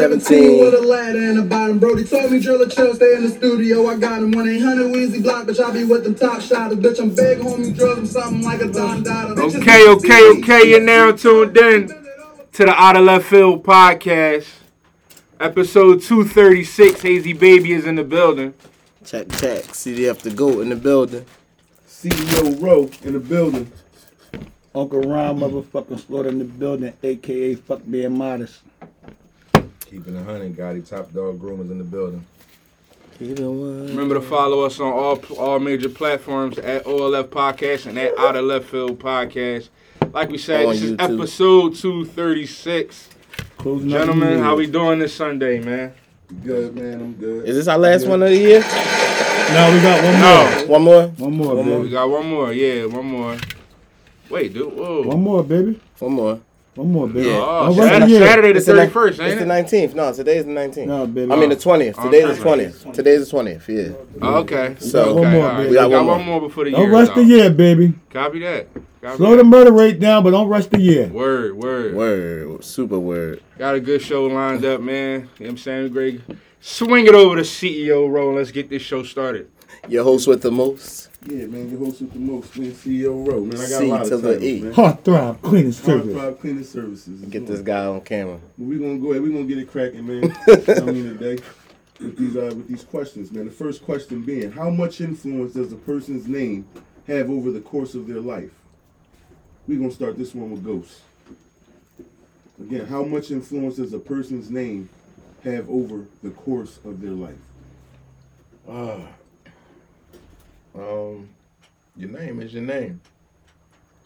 17. with a ladder in the bottom. Brody told me drill a chill, stay in the studio. I got him 1 800 Weezy Block, bitch. I be with them top shotters. Bitch, I'm big, homie. Drill him something like a Don Dada. Okay, okay, okay. You're now tuned in to the Out of Left Field podcast. Episode 236. Hazy Baby is in the building. Check, check. CDF the GOAT in the building. CEO Row in the building. Uncle Ron motherfucking Slaughter in the building, aka fuck being modest. Keeping a hundred, Gotti, top dog groomers in the building. Remember to follow us on all all major platforms at OLF Podcast and at Out of Left Field Podcast. Like we said, On this is episode 236. Gentlemen, how we doing this Sunday, man? Good, man. I'm good. Is this our last one of the year? No, we got one No. more. One more? One more, One more. We got one more. Yeah, one more. Wait, dude. Whoa. One more, baby. One more. One more, baby. Yeah. Oh, Don't rush Saturday, the. Saturday the It's the ni- 31st, It's the 19th. No, today's the 19th. No, baby. I mean the 20th. Oh, Today's the 20th. Today's the 20th, yeah. Oh, okay. So- okay. One more, all right. baby. We We got, got one one more. more before the year. don't rush is the out. year, baby. Copy that. Copy Slow that. the murder rate down, but don't rush the year. Word, word. Word. Super word. Got a good show lined up, man. You know what I'm saying, Greg? Swing it over to CEO role. Let's get this show started. Your host with the most. Yeah, man. Your host with the most, man. CEO Row, man. I got C a lot to of the titles, E. man. Heart throb, cleaning Hard service. Five Cleaning Services. Get this guy on camera. We're gonna go ahead. We're gonna get it cracking, man. I mean today with these uh, with these questions, man. The first question being, how much influence does a person's name have over the course of their life? We're gonna start this one with Ghost. Again, how much influence does a person's name have over the course of their life? Ah. Um, your name is your name.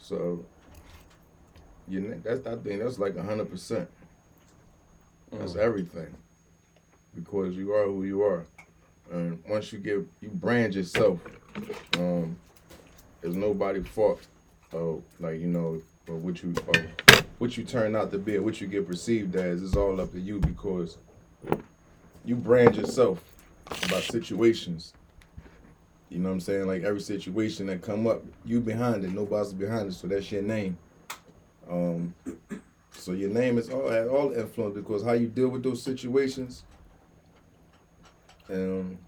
So, your na- that's I think that's like hundred percent. That's everything. Because you are who you are, and once you get you brand yourself, um, there's nobody fault of like you know of what you of what you turn out to be or what you get perceived as. It's all up to you because you brand yourself by situations. You know what I'm saying? Like every situation that come up, you behind it. Nobody's behind it, so that's your name. Um, so your name is all had all influence because how you deal with those situations, um,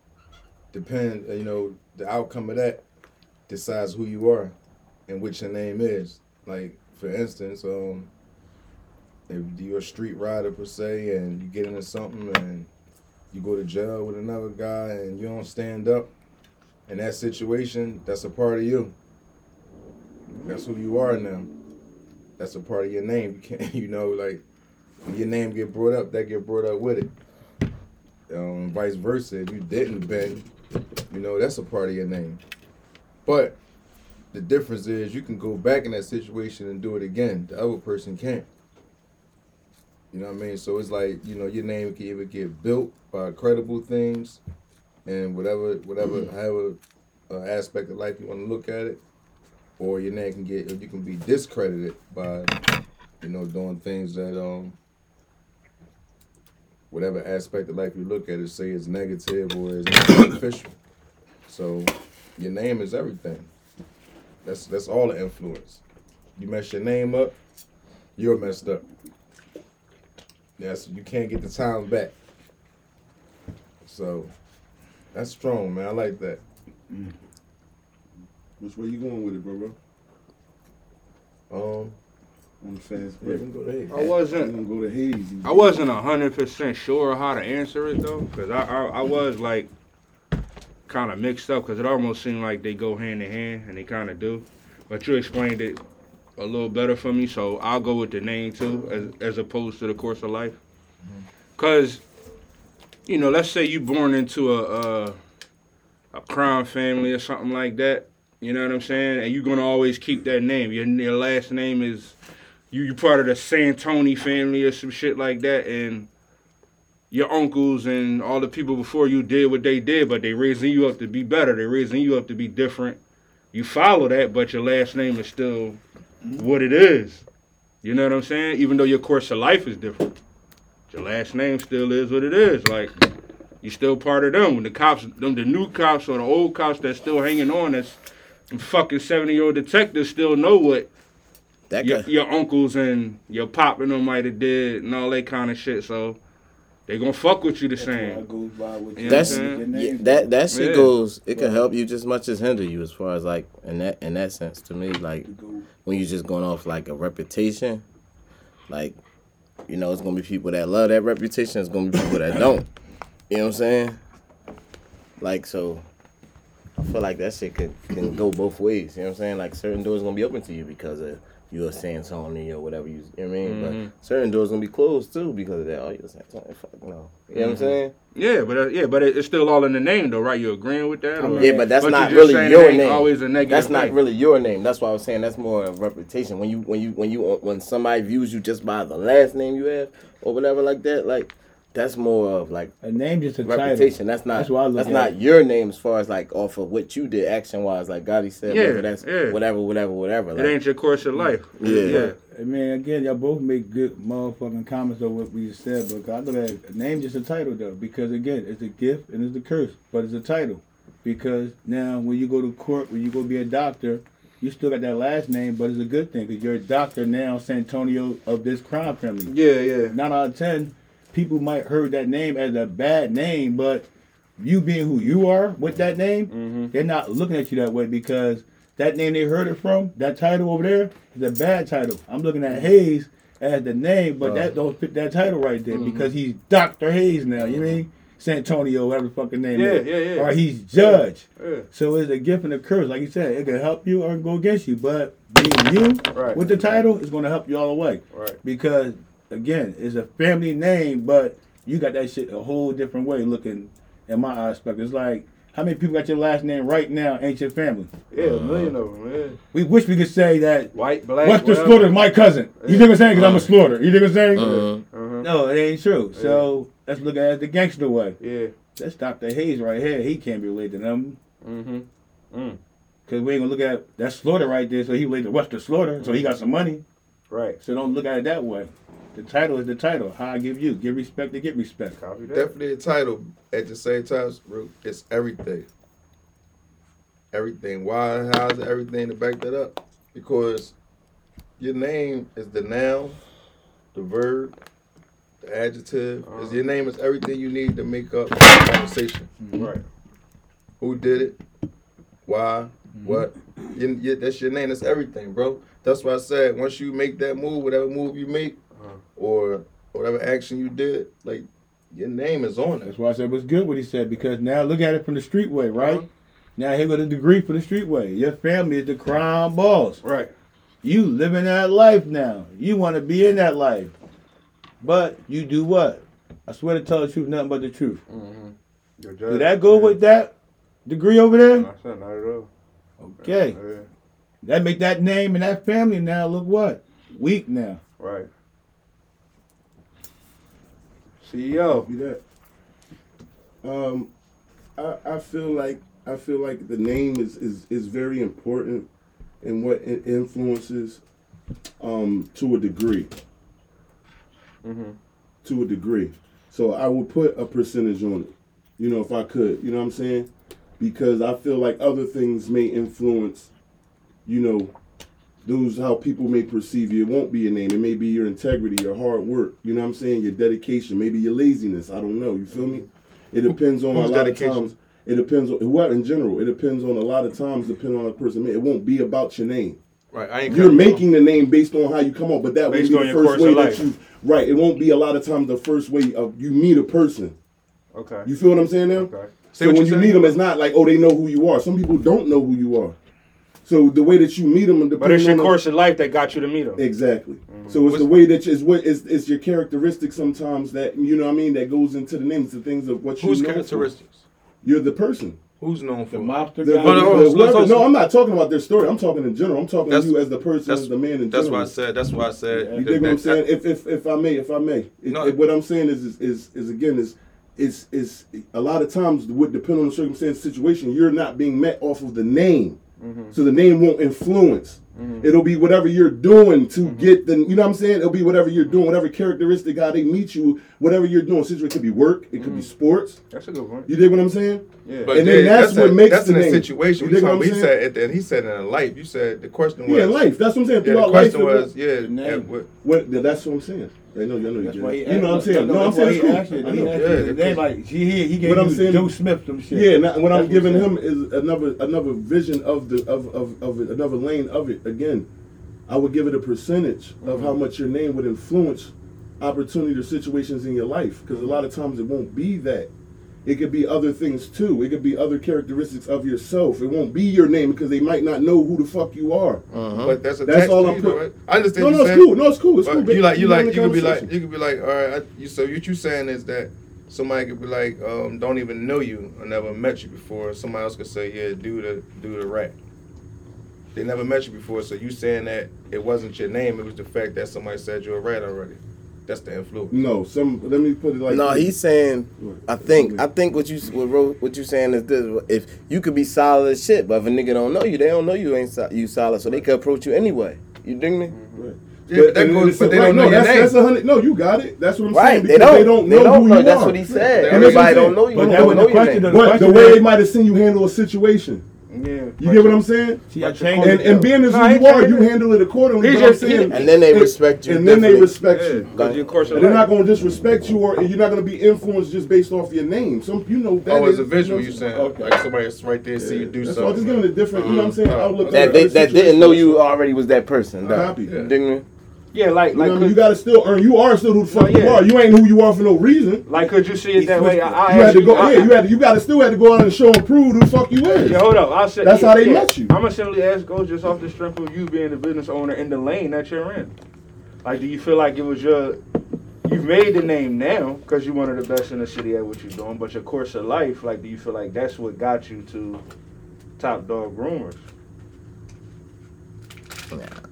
depend. You know, the outcome of that decides who you are and what your name is. Like for instance, um, if you're a street rider per se, and you get into something and you go to jail with another guy and you don't stand up in that situation, that's a part of you. That's who you are now. That's a part of your name. You can't, you know, like your name get brought up, that get brought up with it. Um, vice versa. If you didn't bend, you know, that's a part of your name. But the difference is you can go back in that situation and do it again. The other person can't. You know what I mean? So it's like, you know, your name can either get built by credible things and whatever, whatever, however uh, aspect of life you want to look at it, or your name can get, you can be discredited by, you know, doing things that, um, whatever aspect of life you look at it, say it's negative or it's beneficial. So your name is everything. That's that's all the influence. You mess your name up, you're messed up. Yes, you can't get the time back. So that's strong, man. I like that. Which way you going with it, bro? bro? Um, On the fast yeah, we break. can go to Hayes. I wasn't. gonna go to Hazy. I wasn't hundred percent sure how to answer it though, because I, I I was like kind of mixed up because it almost seemed like they go hand in hand, and they kind of do. But you explained it a little better for me, so I'll go with the name too, as as opposed to the course of life. Cause you know, let's say you born into a a, a crime family or something like that. You know what I'm saying? And you're gonna always keep that name. Your your last name is you you part of the Santoni family or some shit like that, and your uncles and all the people before you did what they did, but they raising you up to be better. They raising you up to be different. You follow that, but your last name is still what it is. You know what I'm saying? Even though your course of life is different, your last name still is what it is. Like you still part of them. When the cops, them the new cops or the old cops that's still hanging on, that's fucking seventy year old detectives still know what That your, your uncles and your pop and them might have did and all that kind of shit. So they gonna fuck with you the That's same. it goes by with You your- know That's what I'm your saying? yeah, that that shit Yeah. goes. It can help you just as much as hinder you, as far as like in that in that sense. To me, like when you're just going off like a reputation, like you know, it's gonna be people that love that reputation. It's gonna be people that don't. You know what I'm saying? Like so, I feel like that shit can can go both ways. You know what I'm saying? Like certain doors gonna be open to you because of you're saying Tony or whatever you. You know what I mean? Mhm. But certain doors gonna be closed too because of that. Oh, you're saying? Fuck no. You know what I'm saying? Yeah, but uh, yeah, but it, it's still all in the name though, right? You're agreeing with that? Or? Yeah, but that's But not really your name. always a negative That's not thing. really your name. That's why I was saying that's more of reputation. When you when you when you when somebody views you just by the last name you have or whatever like that, like that's more of like A name just a reputation. title. That's not That's why I look that's not it. your name as far as like off of what you did action wise. Like Gotti said, Yeah, whether that's yeah. whatever, whatever, whatever. It Like, ain't your course of life. Yeah. yeah. I mean, again, y'all both make good motherfucking comments on what we just said, but I look at it, a name just a title though, because again, it's a gift and it's a curse, but it's a title. Because now, when you go to court, when you go be a doctor, you still got that last name, but it's a good thing because you're a doctor now, Santonio of this crime family. Yeah, yeah. Nine out of ten, people might heard that name as a bad name, but you being who you are with that name, Mhm. they're not looking at you that way because that name they heard it from, that title over there, is a bad title. I'm looking at Hayes as the name, but that don't fit that title right there because he's Doctor Hayes now. You mean Santonio, whatever the fucking name Yeah, is, yeah, yeah. or he's Judge. Yeah. So it's a gift and a curse. Like you said, it can help you or go against you. But being you Right. with the title is going to help you all the way. Right. Because again, it's a family name, but you got that shit a whole different way looking. In my aspect, it's like how many people got your last name right now? Ain't your family? Yeah, a million of them, man. We wish we could say that White, black, Western whatever. Slaughter is my cousin. You think I'm saying? Because I'm a Slaughter. You think I'm saying? uh, Uh-huh. No, it ain't true. So let's look at it the gangster way. Yeah. That's Dr. Hayes right here. He can't be related to them. Mm-hmm. Mm. Because we ain't gonna look at that Slaughter right there. So he related to Western Slaughter. So he got some money. Right. So don't look at it that way. The title is the title. How I give you. Give respect to get respect. Copy that. Definitely a title. At the same time, bro, it's everything. Everything. Why? How's everything to back that up? Because your name is the noun, the verb, the adjective. Is your name is everything you need to make up a conversation. Right. Who did it? Why? What? You, you, that's your name. That's everything, bro. That's why I said once you make that move, whatever move you make, Uh-huh. Or whatever action you did, like your name is on it. That's why I said it was good what he said because now look at it from the street way, right? Uh-huh. Now here go the degree for the street way. Your family is the crime boss. Right. You living that life now. You want to be in that life, but you do what? I swear to tell the truth, nothing but the truth. Mm-hmm. Your Do that go with that degree over there? No, sir, not at all. Okay, Yeah. that make that name and that family now look what? Weak now. Right. CEO. Be that. Um, I, I feel like I feel like the name is, is, is very important and what it influences um, to a degree. Mm-hmm. To a degree. So I would put a percentage on it. You know, if I could. You know what I'm saying? Because I feel like other things may influence, you know, those how people may perceive you. It won't be your name. It may be your integrity, your hard work. You know what I'm saying? Your dedication, maybe your laziness. I don't know. You feel me? It depends on Whose a lot dedication? of times. It depends on what in general. It depends on a lot of times, depending on the person. It won't be about your name. Right. I ain't You're making the name based on how you come up, but that on be the first way that you. Right. It won't be a lot of times the first way of you meet a person. Okay. You feel what I'm saying now? Okay. Say So when you you meet them, it's not like oh they know who you are. Some people don't know who you are. So the way that you meet them, But it's your course of life that got you to meet them. Exactly. Mm-hmm. So it's the way that you, it's what it's, it's your characteristics sometimes that you know what I mean that goes into the names, the things of what you Whose know for. characteristics? You're the person. Who's known The for? mobster The- guy. the- no, the- let's- no, I'm not talking about their story. I'm talking in general. I'm talking to That's- you as the person, That's as the man in general. That's general. why I said. That's why I said. You that- dig what I'm that- saying? If if if I may, if I may, It- No. it- what I'm saying is is is, is again is. Is, is a lot of times would depend on the circumstance situation. You're not being met off of the name, Mm-hmm. so the name won't influence. Mm-hmm. It'll be whatever you're doing to mm-hmm. get the. You know what I'm saying? It'll be whatever you're doing, whatever characteristic how they meet you, whatever you're doing. Situation it could be work, it could be sports. That's a good point. You dig what I'm saying? Yeah. But And then that's a- what makes that's the in name. situation. You dig what I'm he saying? said at the, he said in life. You said the question was Yeah, life. That's what I'm saying. Yeah, Throughout the question life, it was yeah. Name. what- What, that's what I'm saying. I know, I know you That's get it. You know what I'm saying? No, I'm saying cool. asked. I know. Yeah, the name because- like he he he gave But I'm saying- Joe Smith some shit. Yeah, now, what I'm giving him is another another vision of the of, of, of it, another lane of it. Again, I would give it a percentage of how mm-hmm. much your name would influence opportunity or situations in your life. Because a lot of times it won't be that. It could be other things too. It could be other characteristics of yourself. It won't be your name because they might not know who the fuck you are. But that's That's all I'm you, though, put- right? I understand. No, you no, it's saying, cool. No, it's cool. It's but cool. You baby. like you We're like you could be like you could be like all right. I, you so what you saying is that somebody could be like um, don't even know you or never met you before. Somebody else could say yeah, do the do the rap. They never met you before, so you saying that it wasn't your name. It was the fact that somebody said you're a rat already. That's the influence. No, some. Let me put it like. no, this. he's saying. I think I think what you what, Ro- what you saying is this: if you could be solid as shit, but if a nigga don't know you, they don't know you ain't so, you solid, so they could approach you anyway. You dig me? Mm-hmm. Right. Yeah, but, that goes, but they right, don't no, know your that's, name. That's a hundred. No, you got it. That's what I'm Right? saying. They because don't. They don't They know don't who know. you That's are. what he said. And that's Everybody don't know you. But don't that was know the your question, name. though. But the way they might have seen you handle a situation. Yeah. You get what I'm saying? See, I changed And, and being as No, who you are, you handle it accordingly. He but I'm saying, And then they respect you. And then they respect Yeah, you. because of course. And they're not going to disrespect you, or you're not going to be influenced just based off your name. Some, you know, that Oh, as a visual, you what I'm saying Okay. like somebody that's right there see you do That's all. something. Just giving a different, you know what I'm saying? Outlook. That they that didn't know you already was that person. Though. Copy. You dig me? Yeah, like You like I mean? You got to still earn. You are still who the fuck No, you yeah. are. You ain't who you are for no reason. like could you see it that way? I, I You had to go. I- Yeah, you had to. You got to still had to go out and show and prove who the fuck you is. Yeah, hold up. I'll say That's yeah, how they yeah. met you. I'm gonna simply ask go just off the strength of you being the business owner in the lane that you're in. Like, do you feel like it was your you've made the name now because you're one of the best in the city at what you're doing, but your course of life, like, do you feel like that's what got you to top dog groomers?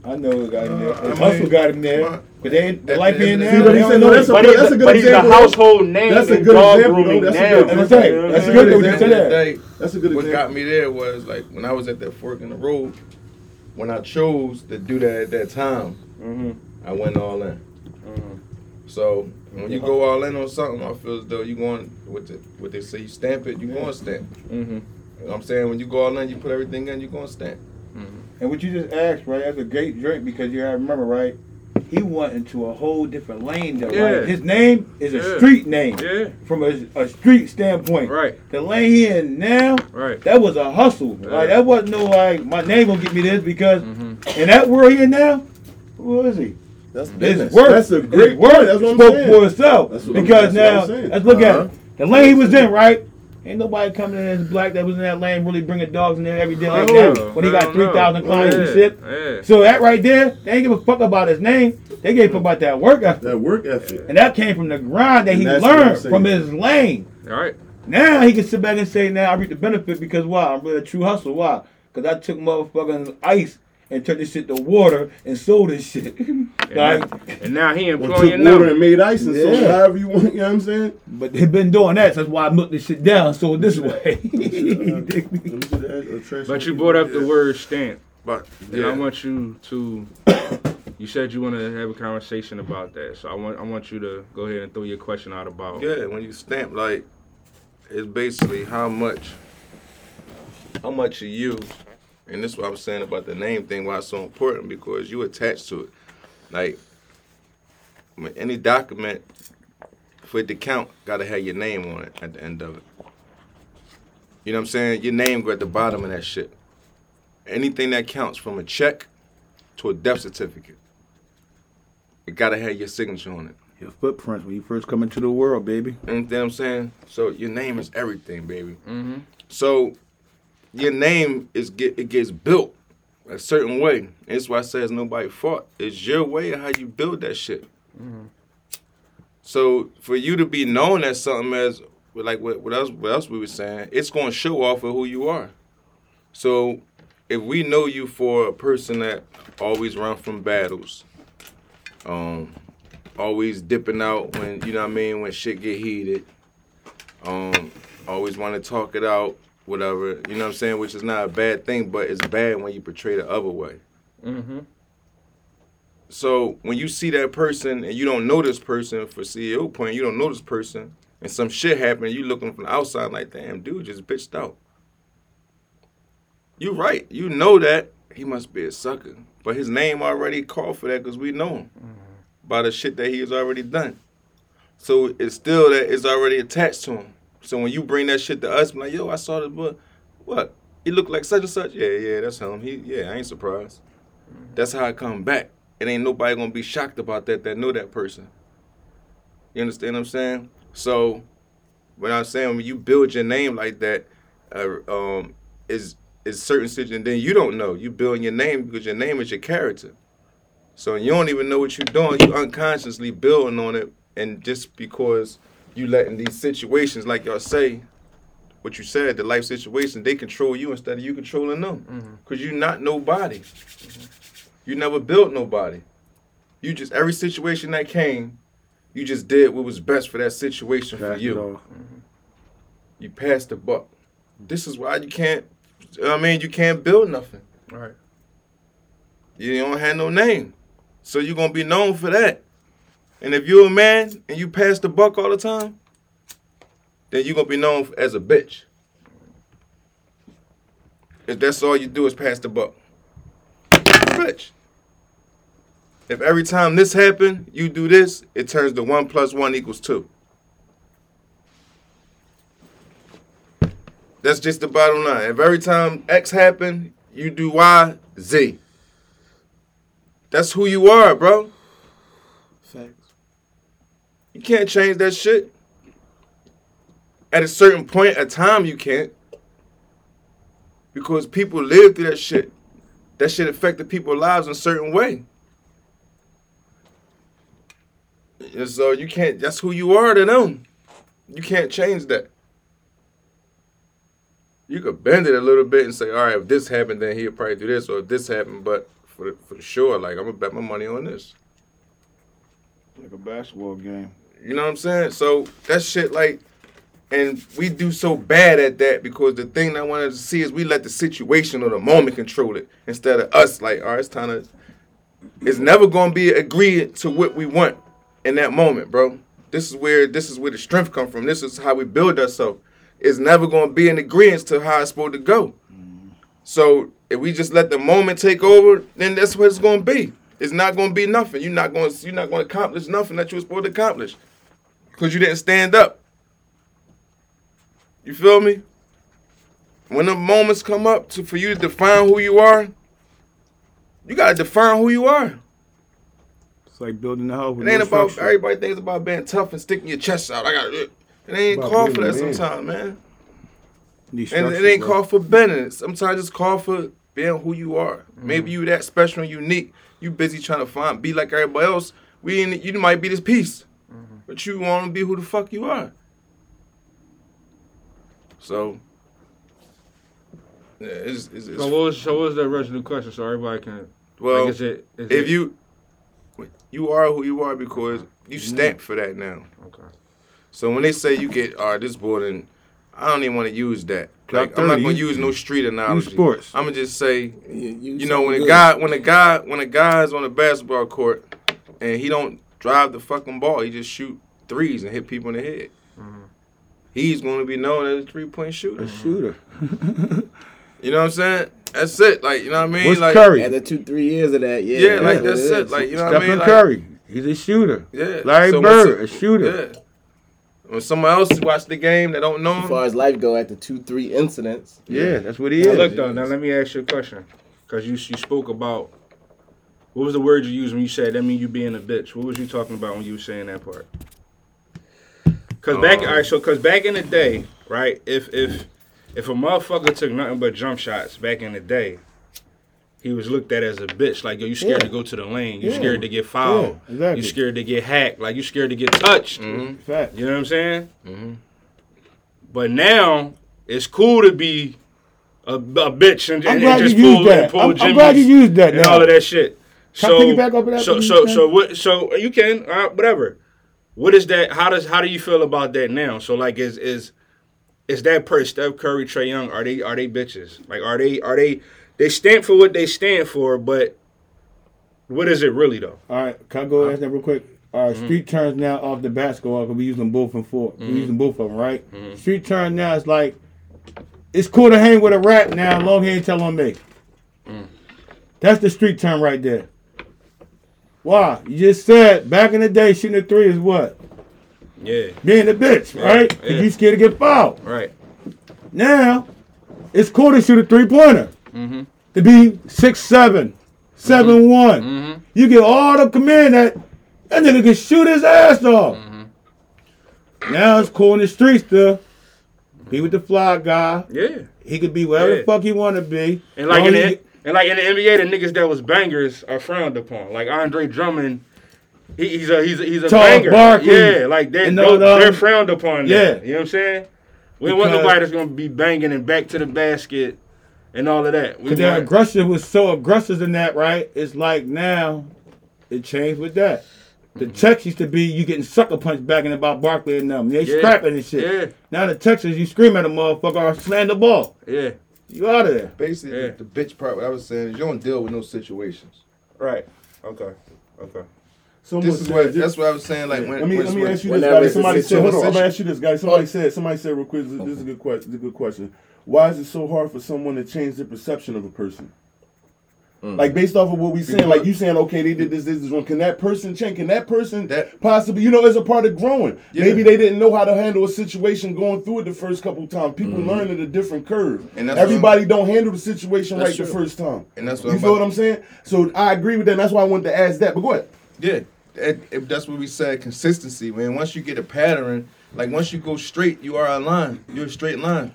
I know it got him there. Uh, hustle mean, got him there. But they ain't, the At life the being there. the they day- don't See, know but that's a but good- he's, that's a, a good but he's the example, though. household name That's a in good dog example, though. grooming That's a good- And I'm that's a good example. that you end said of the that. day, That's a good what example. got me there was like when I was at that fork in the road, when I chose to do that at that time, Mm-hmm. I went all in. Mhm. So when you go all in on something, I feel as though you going with the what they say you stamp it, you going to stamp. Mm-hmm. You know what I'm saying when you go all in, you put everything in, you going to stamp. And what you just asked, right? That's a great drink because you gotta remember, right? He went into a whole different lane though. Yeah. Right? His name is a Yeah. street name. Yeah. From a, a street standpoint. Right. The lane he in now, Right. that was a hustle. Yeah. Like that wasn't no like my name gonna get me this because Mhm. in that world he in now, who is he? That's His business. work, That's a great his work point. That's what I'm spoke saying. for itself. That's what I'm- because that's what now I'm saying. let's look Uh-huh. at it. The lane he was in, right? Ain't nobody coming in as black that was in that lane really bringing dogs in there every day like Oh, that when he got three thousand no. clients and shit. Yeah. So that right there, they ain't give a fuck about his name. They gave a fuck about that work ethic. That work ethic. And that came from the grind that And he that's what I'm learned from his lane. All right. Now he can sit back and say, now I reap the benefit because why? I'm really a true hustler. Why? Because I took motherfucking ice and turned this shit to water and sold this shit. And, like, now, and now he Or took employing water them. and made ice and sold it however you want. You know what I'm saying? but they've been doing that. So that's why I milked this shit down. So this way. Let me see the, trash But you brought up the word stamp. But And I want you to. You said you want to have a conversation about that, so I want I want you to go ahead and throw your question out about. yeah, when you stamp like, it's basically how much, how much you use, and this is what I'm saying about the name thing. Why it's so important because you attach to it. Like, when any document for it to count, gotta have your name on it at the end of it. You know what I'm saying? Your name go at the bottom of that shit. Anything that counts from a check to a death certificate, it gotta have your signature on it. Your footprints when you first come into the world, baby. You know what I'm saying? So your name is everything, baby. Mm-hmm. So your name is get it gets built a certain way. That's why I say it's nobody fault. It's your way of how you build that shit. So for you to be known as something as like what, what else what else we were saying, it's gonna show off of who you are. So if we know you for a person that always run from battles, um, always dipping out when you know what I mean when shit get heated, um, always want to talk it out, whatever. You know what I'm saying? Which is not a bad thing, but it's bad when you portray the other way. Mm-hmm. So when you see that person and you don't know this person for CEO point, you don't know this person, and some shit happen, you looking from the outside like, damn, dude just bitched out. You right. You know that he must be a sucker, but his name already called for that because we know him. by the shit that he has already done. So it's still that it's already attached to him. So when you bring that shit to us, be like, yo, I saw this book. What? He looked like such and such. Yeah, yeah, that's him. He, yeah, I ain't surprised. That's how I come back. It ain't nobody gonna be shocked about that that know that person. You understand what I'm saying? So, when I'm saying when you build your name like that, uh, um, is is certain situation, and then you don't know. You building your name because your name is your character. So you don't even know what you're doing. You unconsciously building on it, and just because you letting these situations, like y'all say, what you said, the life situation, they control you instead of you controlling them. Mm-hmm. Cause you're not nobody. Mm-hmm. You never built nobody. You just every situation that came, you just did what was best for that situation for Pass it you. off. Mm-hmm. You passed the buck. This is why you can't. I mean, you can't build nothing. Right. You don't have no name, so you're gonna be known for that. And if you're a man and you pass the buck all the time, then you're gonna be known as a bitch. If that's all you do is pass the buck, bitch. If every time this happen, you do this, it turns to one plus one equals two. That's just the bottom line. If every time X happen, you do Y, Z. That's who you are, bro. You can't change that shit. At a certain point of time, you can't. Because people live through that shit. That shit affected people's lives in a certain way. And so you can't, that's who you are to them. You can't change that. You could bend it a little bit and say, all right, if this happened, then he'll probably do this, or if this happened, but for, for sure, like, I'm gonna bet my money on this. Like a basketball game. You know what I'm saying? So that shit like and we do so bad at that because the thing I wanted to see is we let the situation or the moment control it instead of us like, all right, it's time to it's never gonna be agreed to what we want in that moment, bro. This is where this is where the strength come from. This is how we build ourselves. It's never gonna be in agreement to how it's supposed to go. So if we just let the moment take over, then that's what it's gonna be. It's not gonna be nothing. You're not gonna you're not gonna accomplish nothing that you were supposed to accomplish. Because you didn't stand up. You feel me? When the moments come up to for you to define who you are, you gotta define who you are. It's like building a house It ain't no about structure. everybody thinks about being tough and sticking your chest out. I got it. It ain't called for that man. sometimes, man. And it ain't called for bending. Sometimes it's called for being who you are. Mm-hmm. Maybe you that special and unique. You busy trying to find be like everybody else. We in, you might be this piece, Mm-hmm. but you want to be who the fuck you are. So, yeah, it's, it's, it's So what was so what was the original question so everybody can well. like, is it is if it, you you are who you are because you stamp for that now. okay. So when they say you get, all right, this boy, and I don't even want to use that. Like I'm not gonna use no street analogy. sports. I'm gonna just say, You, you know, when a guy, when a guy, when a guy's on a basketball court and he don't drive the fucking ball, he just shoot threes and hit people in the head. Mm-hmm. He's going to be known as a three point shooter. A shooter. You know what I'm saying? That's it. Like you know what I mean? What's like Curry? After two, three years of that, yeah. yeah, like what that's it. Like you know what I Stephen mean? Like, Curry. He's a shooter. yeah. Larry So Bird, a shooter. Yeah. When someone else watch the game they don't know as far as life go, after two, three incidents, Yeah, that's what he Now is. look though, now let me ask you a question. Cause you you spoke about what was the word you used when you said that mean you being a bitch? What was you talking about when you were saying that part? Cause back Um, all right, so cause back in the day, right, if if if a motherfucker took nothing but jump shots back in the day, he was looked at as a bitch. Like, yo, you scared Yeah. to go to the lane. You Yeah. scared to get fouled. Yeah, exactly. You scared to get hacked. Like you scared to get touched. Mhm. Fact. You know what I'm saying? Mhm. But now it's cool to be a, a bitch and, I'm and, just pull that. and pull I'm, I'm glad you used that and now. all of that shit. Can I So, piggyback off of that so, so, you, so what? So you can, uh, whatever. What is that? How does how do you feel about that now? So like, is is is that per Steph Curry, Trae Young? Are they are they bitches? Like, are they are they they stand for what they stand for? But what is it really though? All right, can I go ask that real quick? All right, street turns now off the basketball because we using both and 4 We using both of them, mm-hmm. right? Mm-hmm. Street turn now is like it's cool to hang with a rap now, long he ain't tell on me. Mm. That's the street term right there. Why? You just said back in the day, shooting a three is what? Yeah. Being a bitch, Yeah, right? Because yeah. you scared to get fouled. Right. Now, it's cool to shoot a three pointer. Mm-hmm. To be six seven, seven one. Mm-hmm. You get all the command that that nigga can shoot his ass off. Mm-hmm. Now it's cool in the streets to be with the fly guy. Yeah. He could be whatever Yeah. the fuck he want to be. And like in as the you- and like in the NBA, the niggas that was bangers are frowned upon. Like Andre Drummond, he, he's a he's a, he's a Charles banger. Barkley. Yeah, like they those, they're frowned upon. yeah. Yeah, you know what I'm saying. We don't want nobody that's gonna be banging and back to the basket and all of that. Because their aggression was so aggressive in that, right? It's like now it changed with that. The mm-hmm. text used to be you getting sucker punched back in about Barkley and them. They Yeah. scrapping and shit. Yeah. Now the text is you scream at a motherfucker or slam the ball. yeah, You out of there. Basically, Yeah. the bitch part. What I was saying is you don't deal with no situations. right. Okay, okay. Someone This is what. just- That's what I was saying. Like when. let me when- let me when- ask you this, whenever guys. Somebody said, hold on. I'm gonna ask you this, guys. Somebody oh. said, somebody said real quick. This, this is a oh. good question. This is a good question. Why is it so hard for someone to change their perception of a person? Mm. Like based off of what we saying, like you saying, okay, they did this, this, this one. Can that person change? Can that person That- possibly, you know, as a part of growing? Yeah. Maybe they didn't know how to handle a situation going through it the first couple times. People mm-hmm. learn at a different curve. And that's Everybody don't handle the situation That's right the first time. And that's what you I'm feel about- what I'm saying? So I agree with that. And that's why I wanted to ask that. But go ahead. Yeah, it- that's what we said. Consistency, man. Once you get a pattern, like once you go straight, you are a line. You're a straight line.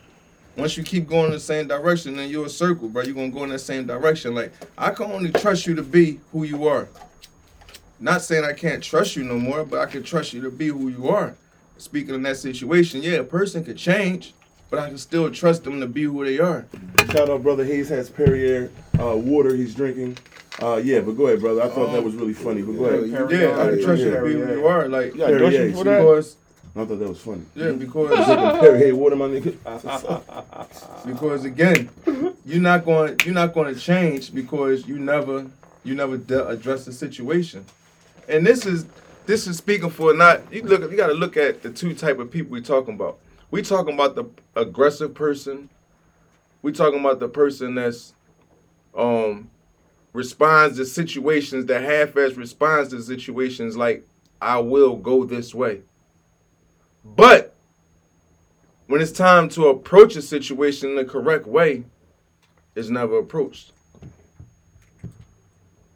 Once you keep going in the same direction, then you're a circle, bro. You're gonna go in that same direction. Like I can only trust you to be who you are. Not saying I can't trust you no more, but I can trust you to be who you are. Speaking in that situation, yeah, a person could change, but I can still trust them to be who they are. Shout out, brother Hayes has Perrier uh, water he's drinking. Uh, yeah, but go ahead, brother. I thought that was really funny. But go ahead. Yeah, I can trust you to be who you are. Like You got Dutchie Perrier, for that? because I thought that was funny. yeah, because Perrier water, my nigga. because again, you're not going you're not going to change because you never you never de- address the situation. And this is this is speaking for not you look you got to look at the two type of people we talking about. We talking about the aggressive person. We talking about the person that's um responds to situations that half-ass responds to situations like I will go this way. But when it's time to approach a situation in the correct way, it's never approached.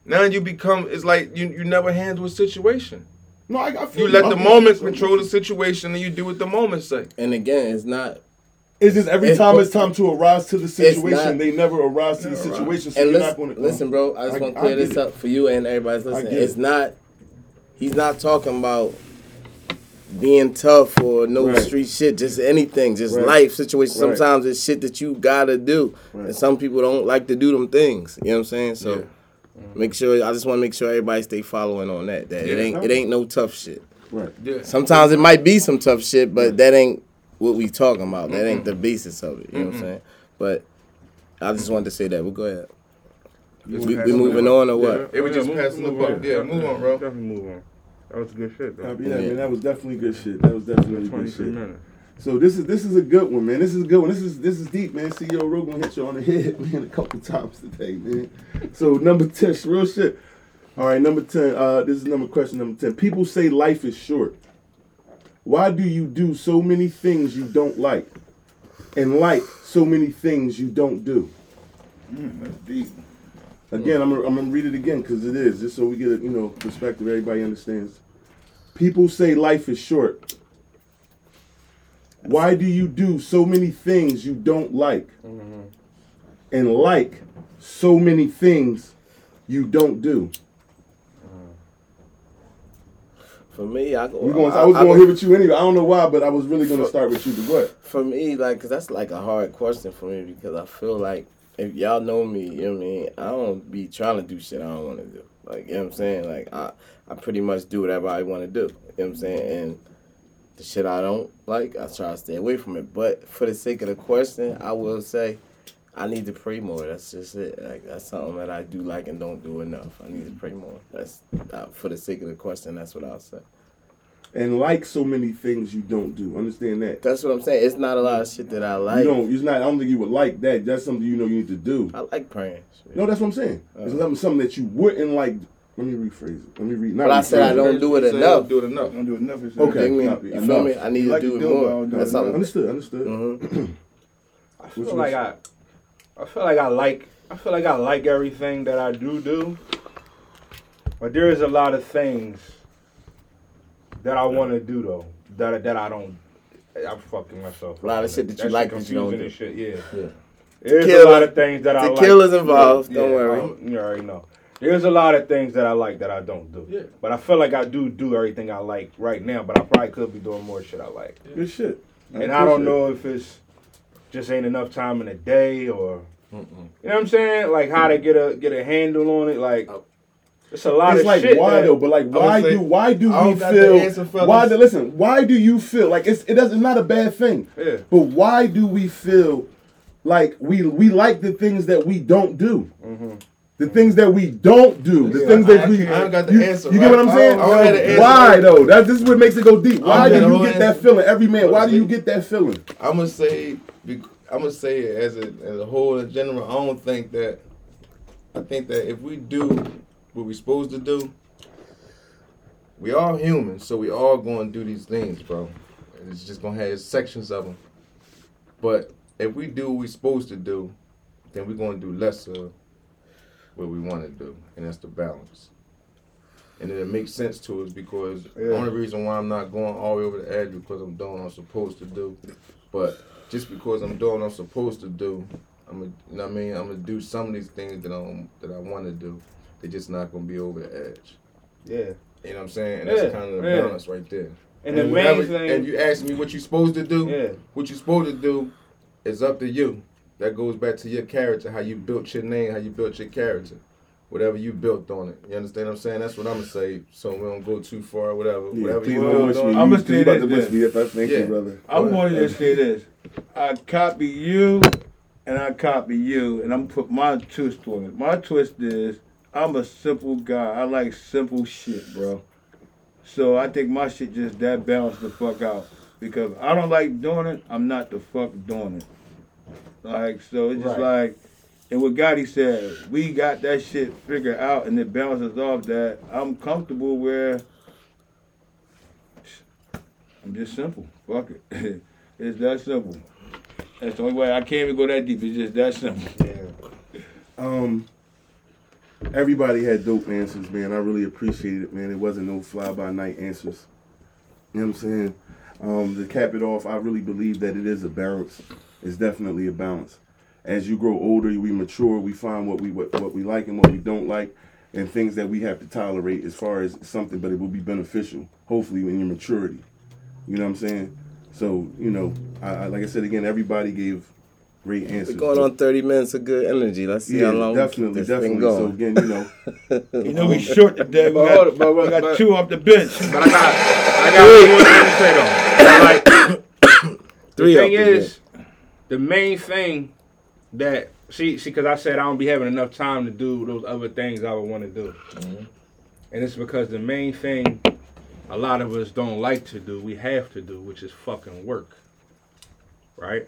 Now you become it's like you, you never handle a situation. No, I, I feel You let the I'm- moment control the situation and you do what the moment say. And again, it's not. It's just every It's- time it's time to arise to the situation, not- they never arise to the situation. So and you're listen, not going to listen, bro. I just want to clear this it. up for you and everybody's listening. get It's it. not. He's not talking about being tough or no Right. street shit. Just anything. Just Right. life situation. Right. Sometimes it's shit that you gotta do, Right. and some people don't like to do them things. You know what I'm saying? So. Make sure I just want to make sure everybody stay following on that. That it ain't it ain't no tough shit. Right. Yeah. Sometimes it might be some tough shit, but that ain't what we talking about. That ain't the basis of it. You know what I'm saying? But I just wanted to say that. But go ahead. We, we moving on or what? It was just move- passing the move buck. Yeah, move on, bro. Definitely move on. That was good shit, though. Yeah, man, that was definitely good shit. That was definitely good 23 shit. minutes. So this is this is a good one, man. This is a good one. This is this is deep, man. CEO Rogan hit you on the head, man, a couple times today, man. So number ten, real shit. All right, number ten. Uh, this is number question number ten. People say life is short. Why do you do so many things you don't like, and like so many things you don't do? That's deep. Again, I'm gonna, I'm gonna read it again because it is just so we get a you know perspective. Everybody understands. People say life is short. Why do you do so many things you don't like, mm-hmm. and like so many things you don't do? Mm-hmm. For me, I go. Going, I was going here with you anyway. I don't know why, but I was really gonna start with you. But what? For me, like, cause that's like a hard question for me because I feel like if y'all know me, you know what I mean. I don't be trying to do shit I don't want to do. Like, you know what I'm saying. Like, I I pretty much do whatever I want to do. You know what I'm saying. And the shit I don't like, I try to stay away from it. But for the sake of the question, I will say. I need to pray more. That's just it. Like that's something that I do like and don't do enough. I need to pray more. That's uh, for the sake of the question. That's what I'll say. And like so many things you don't do. Understand that. That's what I'm saying. It's not a lot of shit that I like. you don't. It's not. I don't think you would like that. That's something you know you need to do. I like praying. shit. No, that's what I'm saying. Uh. It's something, something that you wouldn't like Let me rephrase it. Let me read. But I said I don't do it Say enough. Do it enough. Don't do it enough. it's- Okay. Dig me? enough, You enough. feel me? I need to Like do to it do it, I more. don't do it. That's all. Understood. Understood. Mhm. I feel like I, I feel like I like, I feel like I like everything that I do do. But there is a lot of things that I want to do though that that I don't. I'm fucking myself. A lot of up. shit that you like that you don't do. Shit, yeah. Yeah. There's Tequila- a lot of things that I like. Tequila's involved. Don't Yeah, worry. oh, You already know. There's a lot of things that I like that I don't do. Yeah. But I feel like I do do everything I like right now. But I probably could be doing more shit I like. Good shit. and I don't know if it's just ain't enough time in the day or you know what I'm saying, like how to get a get a handle on it. Like oh. It's a lot. It's of like shit. why that- though? But like why say- do why do we don't got the feel? why do listen? Why do you feel like it's it doesn't? It's not a bad thing. Yeah. But why do we feel like we we like the things that we don't do? Mm-hmm. The things that we don't do, the Yeah, things I- that we, I don't got the you, answer, you get what? I'm saying? I don't have the answer. Why though? That this is what makes it go deep. Why don't do have the you whole get that feeling? Every man, why do you get that feeling? I'm gonna say, I'm gonna say as a as a whole in general. I don't think that. I think that if we do what we're supposed to do, we all human, so we all going to do these things, bro. And It's just gonna have sections of them. But if we do what we're supposed to do, then we're gonna do less of what we want to do, and that's the balance. And then it makes sense to us because the only reason why I'm not going all the way over the edge because I'm doing what I'm supposed to do. But just because I'm doing what I'm supposed to do, I'm gonna, you know what I mean? I'm gonna do some of these things that I'm that I want to do. They're just not gonna be over the edge. Yeah. You know what I'm saying? And that's kind of the yeah. balance right there. And the main whatever- thing and you ask me what you're supposed to do. Yeah. What you're supposed to do is up to you. That goes back to your character, how you built your name, how you built your character. Whatever you built on it. You understand what I'm saying? That's what I'm gonna say. So we don't go too far, whatever. Yeah, whatever please you don't built wish on me. I'ma You- say you about to wish me if I thank Yeah. you, brother. I wanted to say this. I copy you and I copy you and I'm put my twist on it. My twist is I'm a simple guy. I like simple shit, bro. So I think my shit just that balanced the fuck out. Because I don't like doing it, I'm not the fuck doing it. Like so it's just Right. like and what Gotti said, we got that shit figured out and it balances off that I'm comfortable where I'm just simple. Fuck it. it's that simple. That's the only way I can't even go that deep. It's just that simple. Yeah. Um, everybody had dope answers, man. I really appreciate it, man. It wasn't no fly by night answers. You know what I'm saying? Um, to cap it off, I really believe that it is a balance. It's definitely a balance. As you grow older, we mature. We find what we what, what we like and what we don't like, and things that we have to tolerate as far as something. But it will be beneficial, hopefully, in your maturity. You know what I'm saying? So you know, I, I like I said again, everybody gave great answers. We're going on 30 minutes of good energy. Let's see Yeah, how long definitely, we keep this thing definitely. So again, you know, You know we short today. We But got, hold it, but- we got but- two off the bench. But I got I got one more thing to say though. Like Three the up thing the is, the main thing that see see because I said I don't be having enough time to do those other things I would want to do, Mm-hmm. and it's because the main thing a lot of us don't like to do, we have to do, which is fucking work, right?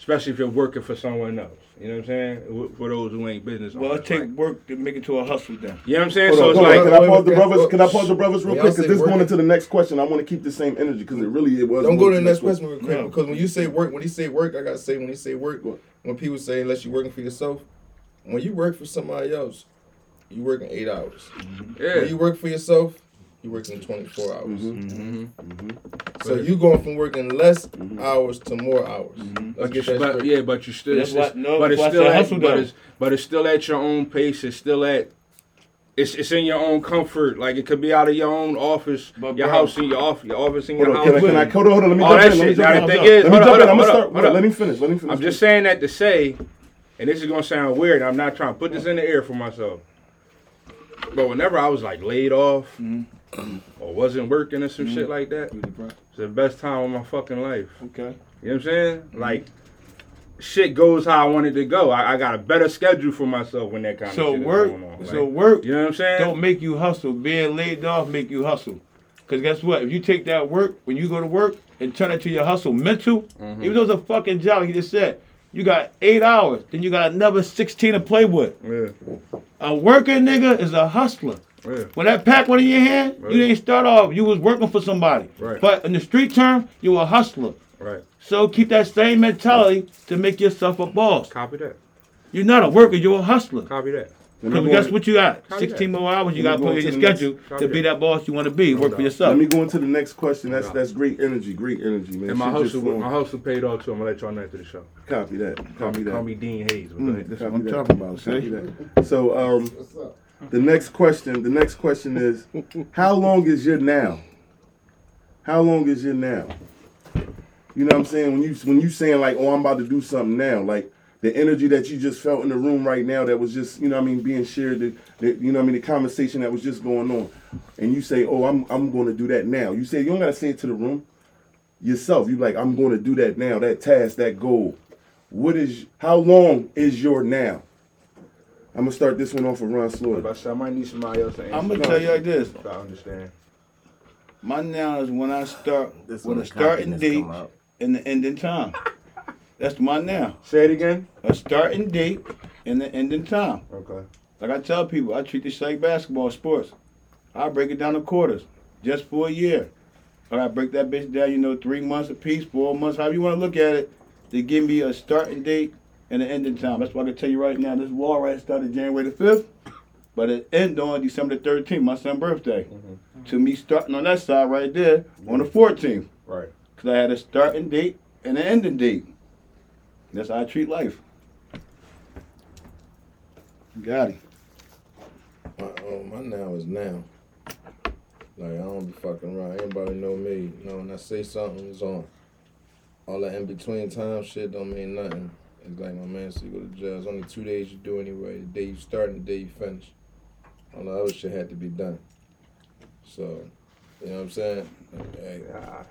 Especially if you're working for someone else. You know what I'm saying? For those who ain't business Well, it take right? work to make it to a hustle then. You know what I'm saying? hold so on, it's hold on. like Can I wait, pause the brothers? wait. Can I pause the brothers real When quick? Because say this going into the next question. I want to keep the same energy because it really it was. Don't go to the going next question real quick No. because when you say work, when you say work, I gotta say when you say work, when people say unless you're working for yourself, when you work for somebody else, you working eight hours. yeah. When you work for yourself, you working 24 hours. Mm-hmm. mm-hmm. mm-hmm. So you going from working less mm-hmm. hours to more hours. Let's But, get you, that but yeah, but you still, it's, what- no, but it's still at, but though. it's, but it's still at your own pace. It's still at, it's, it's in your own comfort. Like it could be out of your own office, But your bro- house in your office, your office in Hold your on, house. can I, can I hold on, hold on, let me All jump that in, let me jump in. the Let me jump in, I'm gonna start, let me finish, let me finish. I'm just saying that to say, and this is gonna sound weird. I'm not trying to put this in the air for myself. But whenever I was like laid off or wasn't working or some shit like that, it's the best time of my fucking life. Okay. You know what I'm saying? Like, shit goes how I want it to go. I, I got a better schedule for myself when that kind So of shit work, going on. so work you know what I'm saying? don't make you hustle. Being laid off make you hustle. Cause guess what? If you take that work when you go to work and turn it to your hustle mental, Mm-hmm. even though it's a fucking job, he just said, you got eight hours, then you got another sixteen to play with. Yeah. A working nigga is a hustler. Yeah. When that pack went in your hand, Right. you didn't start off. You was working for somebody. Right. But in the street term, you were a hustler. Right. So keep that same mentality to make yourself a boss. Copy that. You're not a worker. You're a hustler. Copy that. Because go that's in- what you got. 16 that. more hours you got to put in your into next- schedule to be that. that boss you want to be. Work for yourself. Let me go into the next question. That's Yeah. that's great energy, great energy, man. And my Shit host, will, my host will pay it all too. I'm gonna let y'all know after the show. Copy that. Call Copy me, that. call me Dean Hayes. Mm, that's Copy what I'm that. talking about. Copy that. So um, the next question. The next question is, how long is your now? How long is your now? You know what I'm saying? When you when you saying like, oh, I'm about to do something now, like the energy that you just felt in the room right now, that was just, you know what I mean, being shared, the, the, you know I mean, the conversation that was just going on, and you say, oh, I'm I'm going to do that now. You say you don't gotta say it to the room. Yourself, you like, I'm going to do that now. That task, that goal. What is? How long is your now? I'm gonna start this one off with Ron Slaughter. But I said I might need somebody else to answer. I'm going to tell you like this. So I understand. My now is when I start This with when a the starting cockiness date come out. and the ending time. That's my now. Say it again. A starting date and the ending time. Okay. Like I tell people, I treat this like basketball sports. I break it down to quarters, just for a year. Or I break that bitch down, you know, three months apiece, four months, however you want to look at it. They give me a starting date and an ending time. That's why I can tell you right now, this war right started January the 5th, but it ended on December the 13th, my son's birthday. To me starting on that side right there on the 14th. Right. Because I had a starting date and an ending date. That's how I treat life. Got it. My, um, my now is now. Like I don't be fucking around. Anybody know me? You know when I say something, it's on. All that in between time shit don't mean nothing. It's like my man said, you go to jail. It's only two days you do anyway. The day you start and the day you finish. All the other shit had to be done. So, you know what I'm saying? Hey,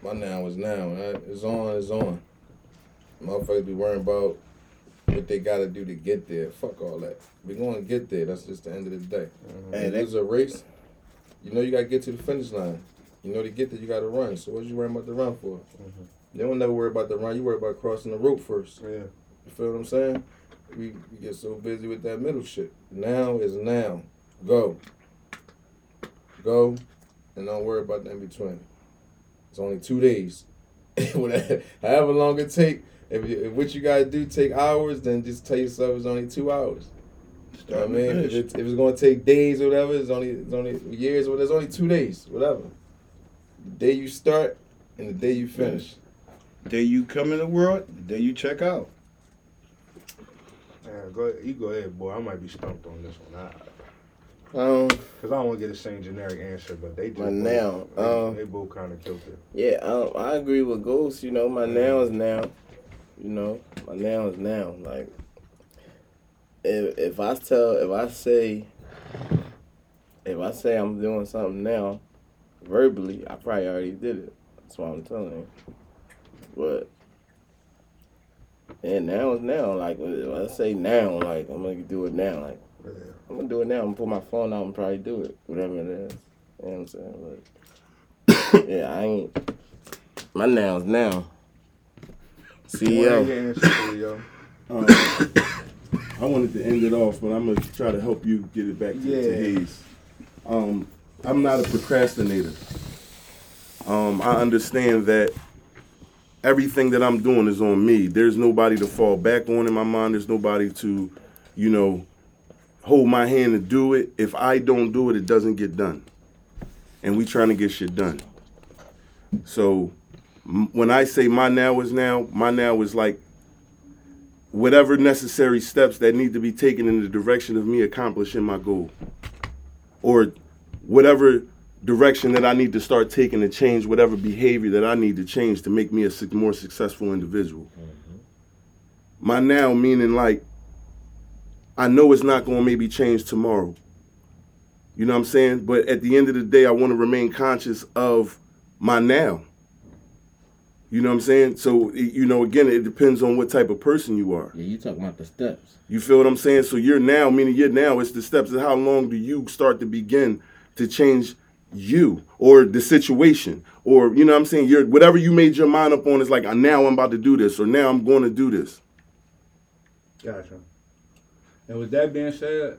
my now is now. man. It's on. It's on. Motherfuckers be worrying about what they gotta do to get there. Fuck all that. We gonna get there. That's just the end of the day. Mm-hmm. Hey, Hey, that- there's a race. You know you gotta get to the finish line. You know to get there you gotta run. So what you worrying about the run for? Mm-hmm. You don't never worry about the run. You worry about crossing the rope first. Yeah. You feel what I'm saying? We, we get so busy with that middle shit. Now is now. Go. Go, and don't worry about the in between. It's only two days. Whatever- However long it take. If, you, if what you gotta do take hours, then just tell yourself it's only two hours. You know what I mean, if it's, if it's gonna take days or whatever, it's only it's only years or there's only two days, whatever. The day you start and the day you finish. Day you come in the world, the day you check out. Yeah, go ahead. You go ahead, boy. I might be stumped on this one. I, Um, Cause I don't want to get the same generic answer, but they do. My both- now, they, um, they both kind of killed it. yeah, um, I agree with Ghost. You know, my now is now. You know, my now is now. Like, if if I tell, if I say, if I say I'm doing something now, verbally, I probably already did it. That's why I'm telling you. But and now is now. Like, if I say now, like I'm gonna do it now. Like. Yeah. I'm gonna do it now. I'm gonna pull my phone out and probably do it, whatever it is. You know what I'm saying? But yeah, I ain't. My now's now. Boy, CEO. CEO. Um, I wanted to end it off, but I'm gonna try to help you get it back to, to Yeah. Hayes. Um, I'm not a procrastinator. Um, I understand that everything that I'm doing is on me. There's nobody to fall back on in my mind. There's nobody to, you know, hold my hand to do it. If I don't do it, it doesn't get done. And we trying to get shit done. So when I say my now is now, my now is like whatever necessary steps that need to be taken in the direction of me accomplishing my goal or whatever direction that I need to start taking to change whatever behavior that I need to change to make me a more successful individual. Mm-hmm. My now meaning like I know it's not going to maybe change tomorrow. You know what I'm saying? But at the end of the day, I want to remain conscious of my now. You know what I'm saying? So, you know, again, it depends on what type of person you are. Yeah, you talking about the steps. You feel what I'm saying? So you're now, meaning you're now, it's the steps of how long do you start to begin to change you or the situation. Or, you know what I'm saying? You're whatever you made your mind up on is like, "Ah, now I'm about to do this, or now I'm going to do this. Gotcha. And with that being said,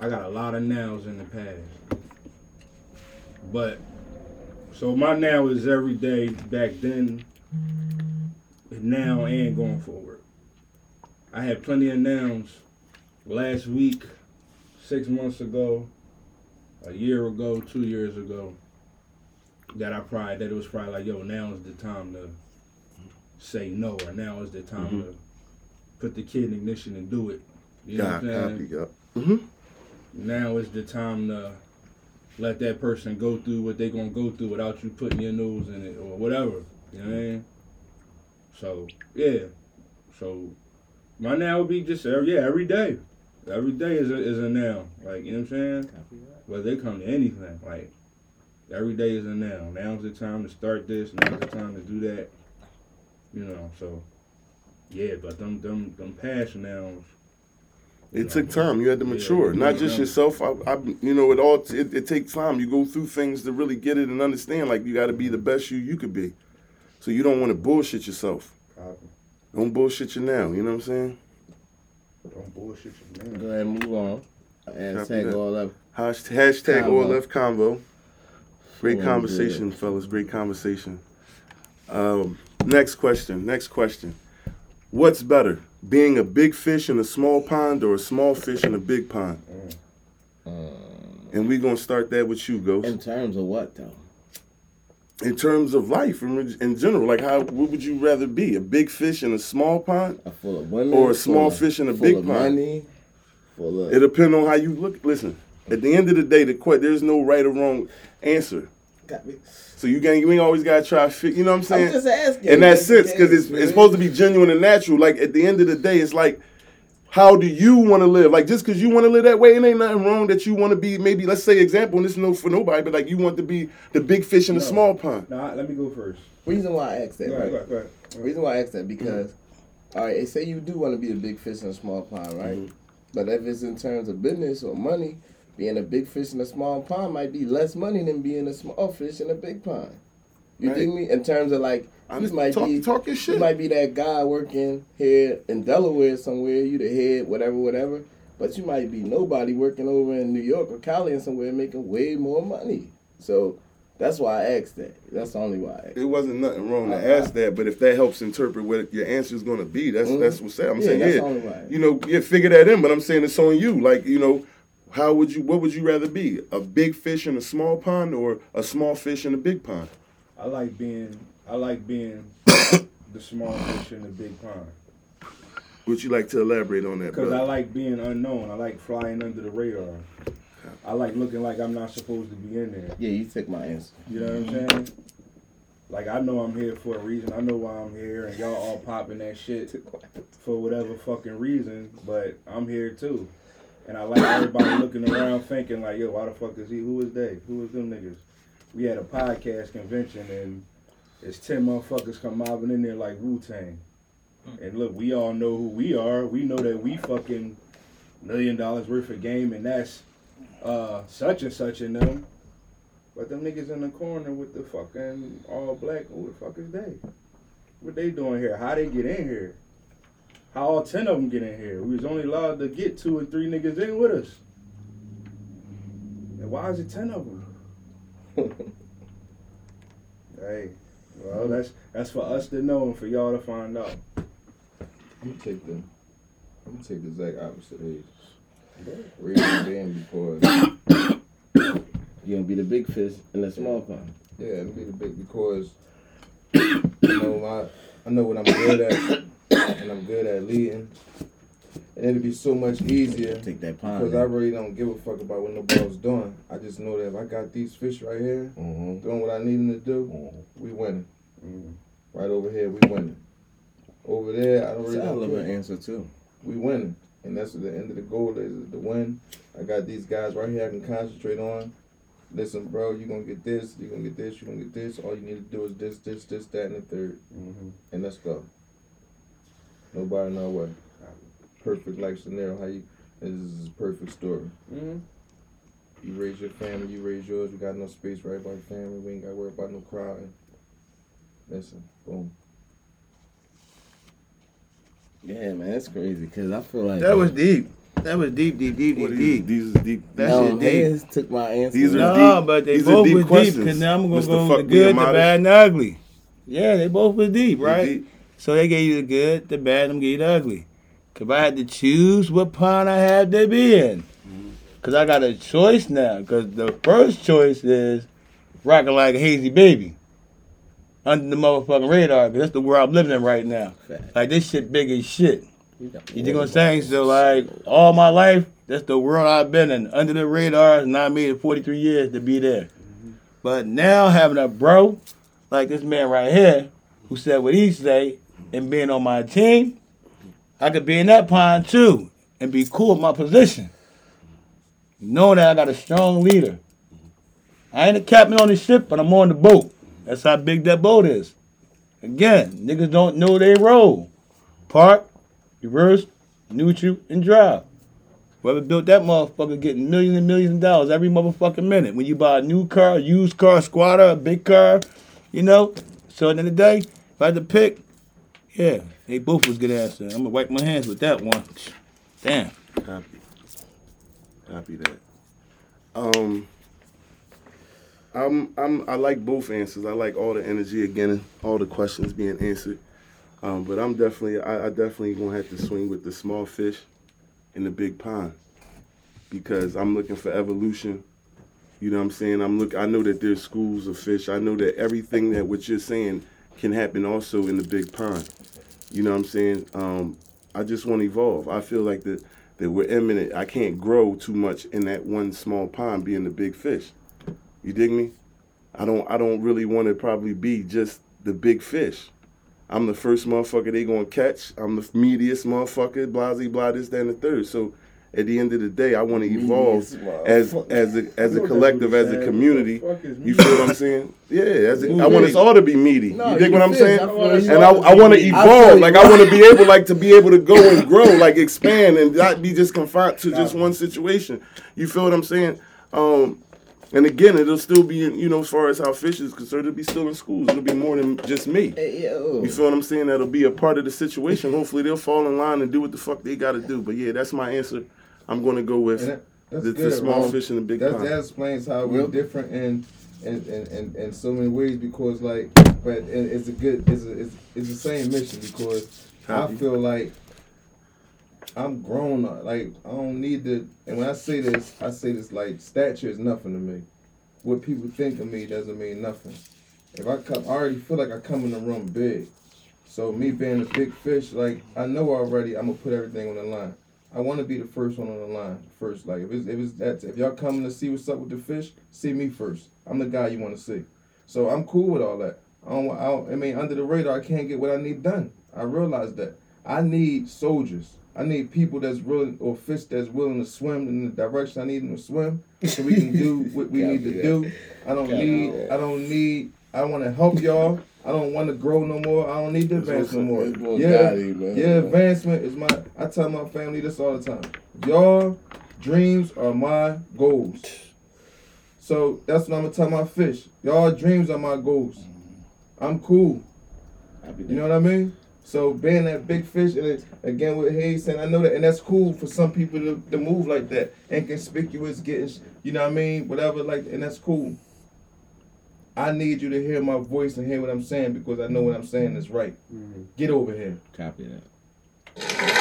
I got a lot of nows in the past. But so my now is every day back then, now and going forward. I had plenty of nouns last week, six months ago, a year ago, two years ago. That I probably that it was probably like, yo, now is the time to say no, or now is the time mm-hmm. to put the kid in ignition and do it. You know God, what I'm copy, saying? yeah. Mm-hmm. Now is the time to let that person go through what they're gonna go through without you putting your nose in it or whatever. You know what I mean? So yeah. So my now would be just every, yeah, every day. Every day is a is a now. Like, you know what I'm saying? Whether they come to anything. Like every day is a now. Now's the time to start this, now's the time to do that. You know, so yeah, but them them them past nows It took time. You had to mature, yeah, not just yeah. yourself. I, I, you know, it all. It, it takes time. You go through things to really get it and understand. Like you got to be the best you you could be. So you don't want to bullshit yourself. Copy. Don't bullshit you now. You know what I'm saying? Don't bullshit you, man. Go ahead and move on. Hashtag all up. Hashtag, hashtag all left combo. Great Yeah, conversation, fellas. Great conversation. Um, next question. Next question. What's better, being a big fish in a small pond or a small fish in a big pond? And we're gonna start that with you, Ghost. In terms of what though? in terms of life in, in general like how what would you rather be a big fish in a small pond A full of women Or a small of- fish in a full big of pond. Money, full of. it depends on how you look listen at the end of the day the que- there's no right or wrong answer Got me. so you ain't, you ain't always gotta try to fit you know what i'm saying? I'm saying just asking. in that sense because it's, it's supposed to be genuine and natural like at the end of the day it's like how do you want to live like just because you want to live that way it ain't nothing wrong that you want to be maybe let's say example and this is no for nobody but like you want to be the big fish in the small pond Nah, let me go first. Reason why I asked that, Go right? ahead, go go. Reason why I asked that because, all right, they say you do want to be a big fish in a small pond, right? Mm-hmm. But if it's in terms of business or money, being a big fish in a small pond might be less money than being a small fish in a big pond. You Right. dig me? In terms of like, I you might talk, be talk your you shit might be that guy working here in Delaware somewhere, you the head, whatever, whatever. But you might be nobody working over in New York or Cali and somewhere making way more money. So that's why I asked that. That's the only why I asked. it wasn't nothing wrong to ask that, but if that helps interpret what your answer is going to be, that's Mhm. that's what's that. I'm Yeah, saying, that's yeah, the only way. you know, yeah, figure that in. But I'm saying it's on you. Like, you know, how would you? What would you rather be? A big fish in a small pond or a small fish in a big pond? I like being I like being the small fish in the big pond. Would you like to elaborate on that, Because I like being unknown. I like flying under the radar. I like looking like I'm not supposed to be in there. Yeah, you took my answer. You know what I'm saying? Like I know I'm here for a reason. I know why I'm here, and y'all all popping that shit for whatever fucking reason. But I'm here too, and I like everybody looking around thinking like, "Yo, why the fuck is he? Who is they? Who is them niggas?" We had a podcast convention, and it's ten motherfuckers come mobbing in there like Wu Tang. Hmm. And look, we all know who we are. We know that we fucking million dollars worth of game, and that's uh, such and such in them. But them niggas in the corner with the fucking all black, who the fuck is they? What they doing here? How they get in here? How all ten of them get in here? We was only allowed to get two or three niggas in with us. And why is it ten of them? hey, well that's that's for us to know and for y'all to find out. I'm gonna take the I'm gonna take the exact opposite age. Reason being because You gonna be the big fish in the small pond. yeah, I'm be the big because I know my I know what I'm good at and I'm good at leading. And it'd be so much easier Take that pond. because I really don't give a fuck about what nobody's doing. I just know that if I got these fish right here mm-hmm. doing what I need them to do, we winning. Mm. Right over here, we winning. Over there, I don't That's really a hell an answer too. we winning. And that's the end of the goal is, is to win. I got these guys right here I can concentrate on. Listen, bro, you're gonna get this, you're gonna get this, you're gonna get this. All you need to do is this, this, this, that, and the third. Mm-hmm. And let's go. Nobody know what. Perfect life scenario. How you this is a perfect story. Mm-hmm. You raise your family, you raise yours, we got no space right by the family, we ain't gotta worry about no crowding. Listen, boom. Yeah, man, that's crazy because I feel like That was uh, deep. That was deep, deep, deep, deep, deep. These is deep. That no, shit deep. Hayes took my answer. These are No, deep- but they these both deep was deep. Cause now I'm gonna Mr. go with the good, the bad, and the ugly. Yeah, they both was deep, right? deep. So they gave you the good, the bad, and gave you the ugly. Cause if I had to choose what pond I had to be in, mm-hmm. cause I got a choice now. Cause the first choice is rocking like a hazy baby under the motherfucking radar. Cause that's the world I'm living in right now. Fact. Like this shit big as shit. You dig what I'm saying? So like all my life, that's the world I've been in, under the radar, and I made it 43 years to be there. Mm-hmm. But now having a bro like this man right here, who said what he say, and being on my team, I could be in that pond too and be cool with my position. Knowing that I got a strong leader. I ain't a captain on the ship, but I'm on the boat. That's how big that boat is. Again, niggas don't know they roll. Park, reverse, neutral, and drive. Whoever built that motherfucker getting millions and millions of dollars every motherfucking minute. When you buy a new car, a used car, a squatter, a big car, you know. So at the end of the day, if I had to pick, yeah, they both was good answer. I'm gonna wipe my hands with that one. Damn. Copy. Copy that. Um, I'm I'm I like both answers. I like all the energy again, all the questions being answered. Um, but I'm definitely I, I definitely gonna have to swing with the small fish in the big pond because I'm looking for evolution. You know what I'm saying? I'm look. I know that there's schools of fish. I know that everything that what you're saying can happen also in the big pond. You know what I'm saying? Um, I just want to evolve. I feel like that that we're imminent. I can't grow too much in that one small pond being the big fish. You dig me? I don't I don't really want to probably be just the big fish. I'm the first motherfucker they gonna catch. I'm the meatiest motherfucker, blah blah blah, this, that, and the third. So at the end of the day, I want to evolve as as a as a collective, as a community. saying. What the fuck is You feel what I'm saying? Yeah, as a, I want us all to be meaty. No, you dig what I'm fish. saying? I. And I, I want to evolve. Like. I want to be able, like to be able to go and grow, like expand, and not be just confined to just one situation. You feel what I'm saying? Um, and again, it'll still be, you know, as far as how fish is concerned, it'll be still in schools. It'll be more than just me. Hey, yo. You feel what I'm saying? That'll be a part of the situation. Hopefully, they'll fall in line and do what the fuck they got to do. But yeah, that's my answer. I'm going to go with And that- the, good, the small Ron. fish in the big That, pond. that explains how Real- we're different in in, in, in in so many ways because like but it's a good it's a, it's, it's the same mission because I feel like I'm grown up. Like I don't need to and when I say this, I say this like stature is nothing to me. What people think of me doesn't mean nothing. If I come I already feel like I come in the room big. So me being a big fish, like I know already I'm gonna put everything on the line. I want to be the first one on the line. First, like if it's if it's that if y'all coming to see what's up with the fish, see me first. I'm the guy you want to see. So I'm cool with all that. I don't, I don't. I mean, under the radar, I can't get what I need done. I realize that. I need soldiers. I need people that's willing or fish that's willing to swim in the direction I need them to swim, so we can do what we need to do. I don't need. I don't need. I want to help y'all. I don't want to grow no more. I don't need to advance no more. Yeah, yeah, advancement is my. I tell my family this all the time. Your dreams are my goals. So that's what I'm gonna tell my fish. Y'all dreams are my goals. I'm cool. You know what I mean? So being that big fish, and it, again with Hayes saying, I know that, and that's cool for some people to, to move like that, inconspicuous, getting, you know what I mean, whatever, like, and that's cool. I need you to hear my voice and hear what I'm saying because I know what I'm saying is right. Mm-hmm. Get over here. Copy that.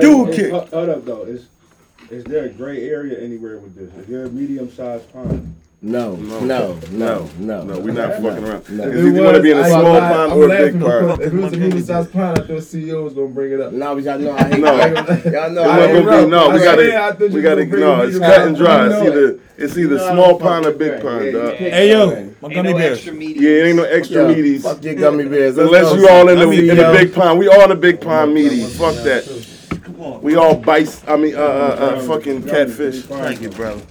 Dude is- kick. Hold hold up though. Is is there a gray area anywhere with this? Is there a medium sized pond? No, No. no, no, no. No, we're not fucking around. No. It's If either it you want to be in a small I- pond I'm or a big pond. If it was a medium sized pond, I thought CEO was gonna bring it up. No, but y'all know I hate No. y'all know It I wasn't hate gonna be, no, we gotta, swear I thought you we gotta, no, it's cut and dry. It's either, it's either You small pond or big pond, dog. Hey yo, Ain't my Ain't gummy no bears. extra meat. Yeah, it ain't no extra Yo, meaties. Fuck your gummy bears. Let's Unless you all in the, in the big pond. We all in the big pond meaties. Fuck that. We all bites, I mean, uh, uh, uh, fucking catfish. Thank you, brother.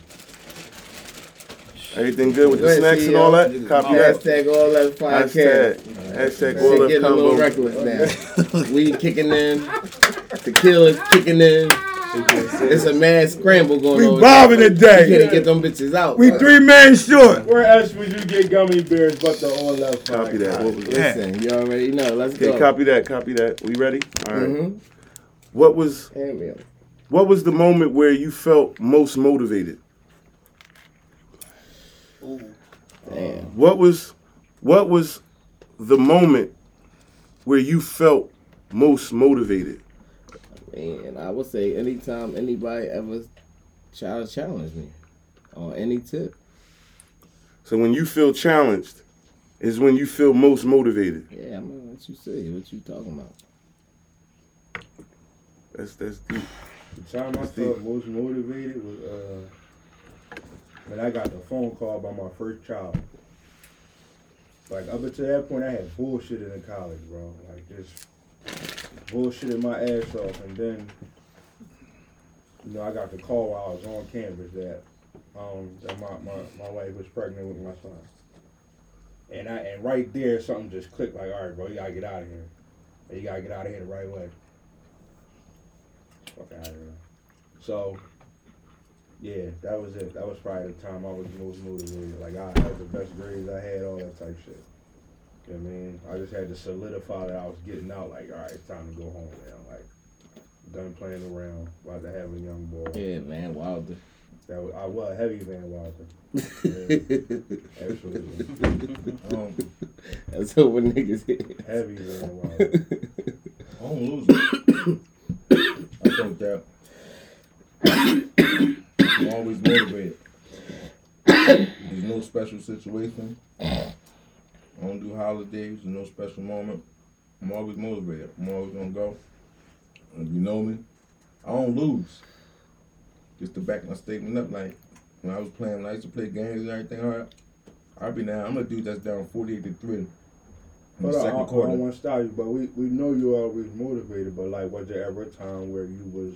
Everything good with Go the ahead, snacks and CEO. all that? Copy that. Hashtag all that fire Hashtag, cat. hashtag all Shit of getting a little combo. reckless now. Weed kicking in, tequila's kicking in. It's a mad scramble going We on. bobbing You today. can't get them bitches out. We three men short. Where else would you get gummy bears but the all left? Copy that. What was Listen, you already know. Let's Okay, go. copy that. Copy that. We ready? All right. Mhm. What was Hand me 'em. what was the moment where you felt most motivated? Damn. What was what was the moment where you felt most motivated? And I would say anytime anybody ever try to challenge me on any tip. So when you feel challenged is when you feel most motivated. Yeah, I mean, what you say? What you talking about? That's that's deep. The time I felt most motivated was uh, when I got the phone call by my first child. Like up until that point, I had bullshit in college, bro. Like just bullshitting my ass off, and then you know I got the call while I was on campus that um that my, my, my wife was pregnant with my son. And I and right there something just clicked like, all right, bro, you gotta get out of here. You gotta get out of here the right way. Fuck out of here. So, yeah, that was it. That was probably the time I was most motivated. Like I had the best grades I had, all that type shit. You know what I mean? I just had to solidify that I was getting out. Like, all right, it's time to go home now. Like, done playing around. About to have a young boy. Yeah, man, Wilder. That was, I was heavy Van Wilder. Yeah, absolutely. Um, That's what niggas hit. heavy Van Wilder. I don't lose it. I think that always motivated. There's no special situation. I don't do holidays, there's no special moment. I'm always motivated. I'm always gonna go. And if you know me, I don't lose. Just to back my statement up, like when I was playing, when I used to play games and everything, all right, I'd be down. I'm a dude that's down 48 to 3 in the I, second I quarter. don't want to stop you, but we, we know you are always motivated. But like, was there ever a time where you was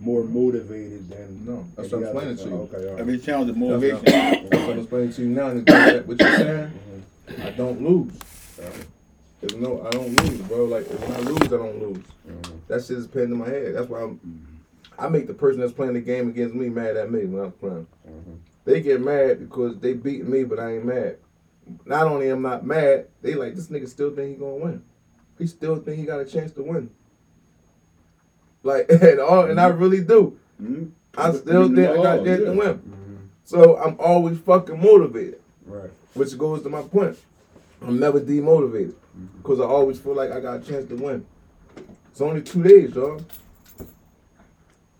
more motivated than? No, that's what I'm explaining to you. Okay, all right. Every challenge is That's what motivation. I'm- that's what I'm explaining to you now. And that what you're saying, mm-hmm. I don't lose. There's no, I don't lose, bro. Like when I lose, I don't lose. Mm-hmm. That shit is pinned in my head. That's why I'm. Mm-hmm. I make the person that's playing the game against me mad at me when I'm playing. They get mad because they beating me, but I ain't mad. Not only am I not mad, they like this nigga still think he gonna win. He still think he got a chance to win. Like and all, and I really do. Mhm. I still think I got a chance to yeah. win. Mm-hmm. So I'm always fucking motivated, Right. which goes to my point. I'm never demotivated because I always feel like I got a chance to win. It's only two days, y'all.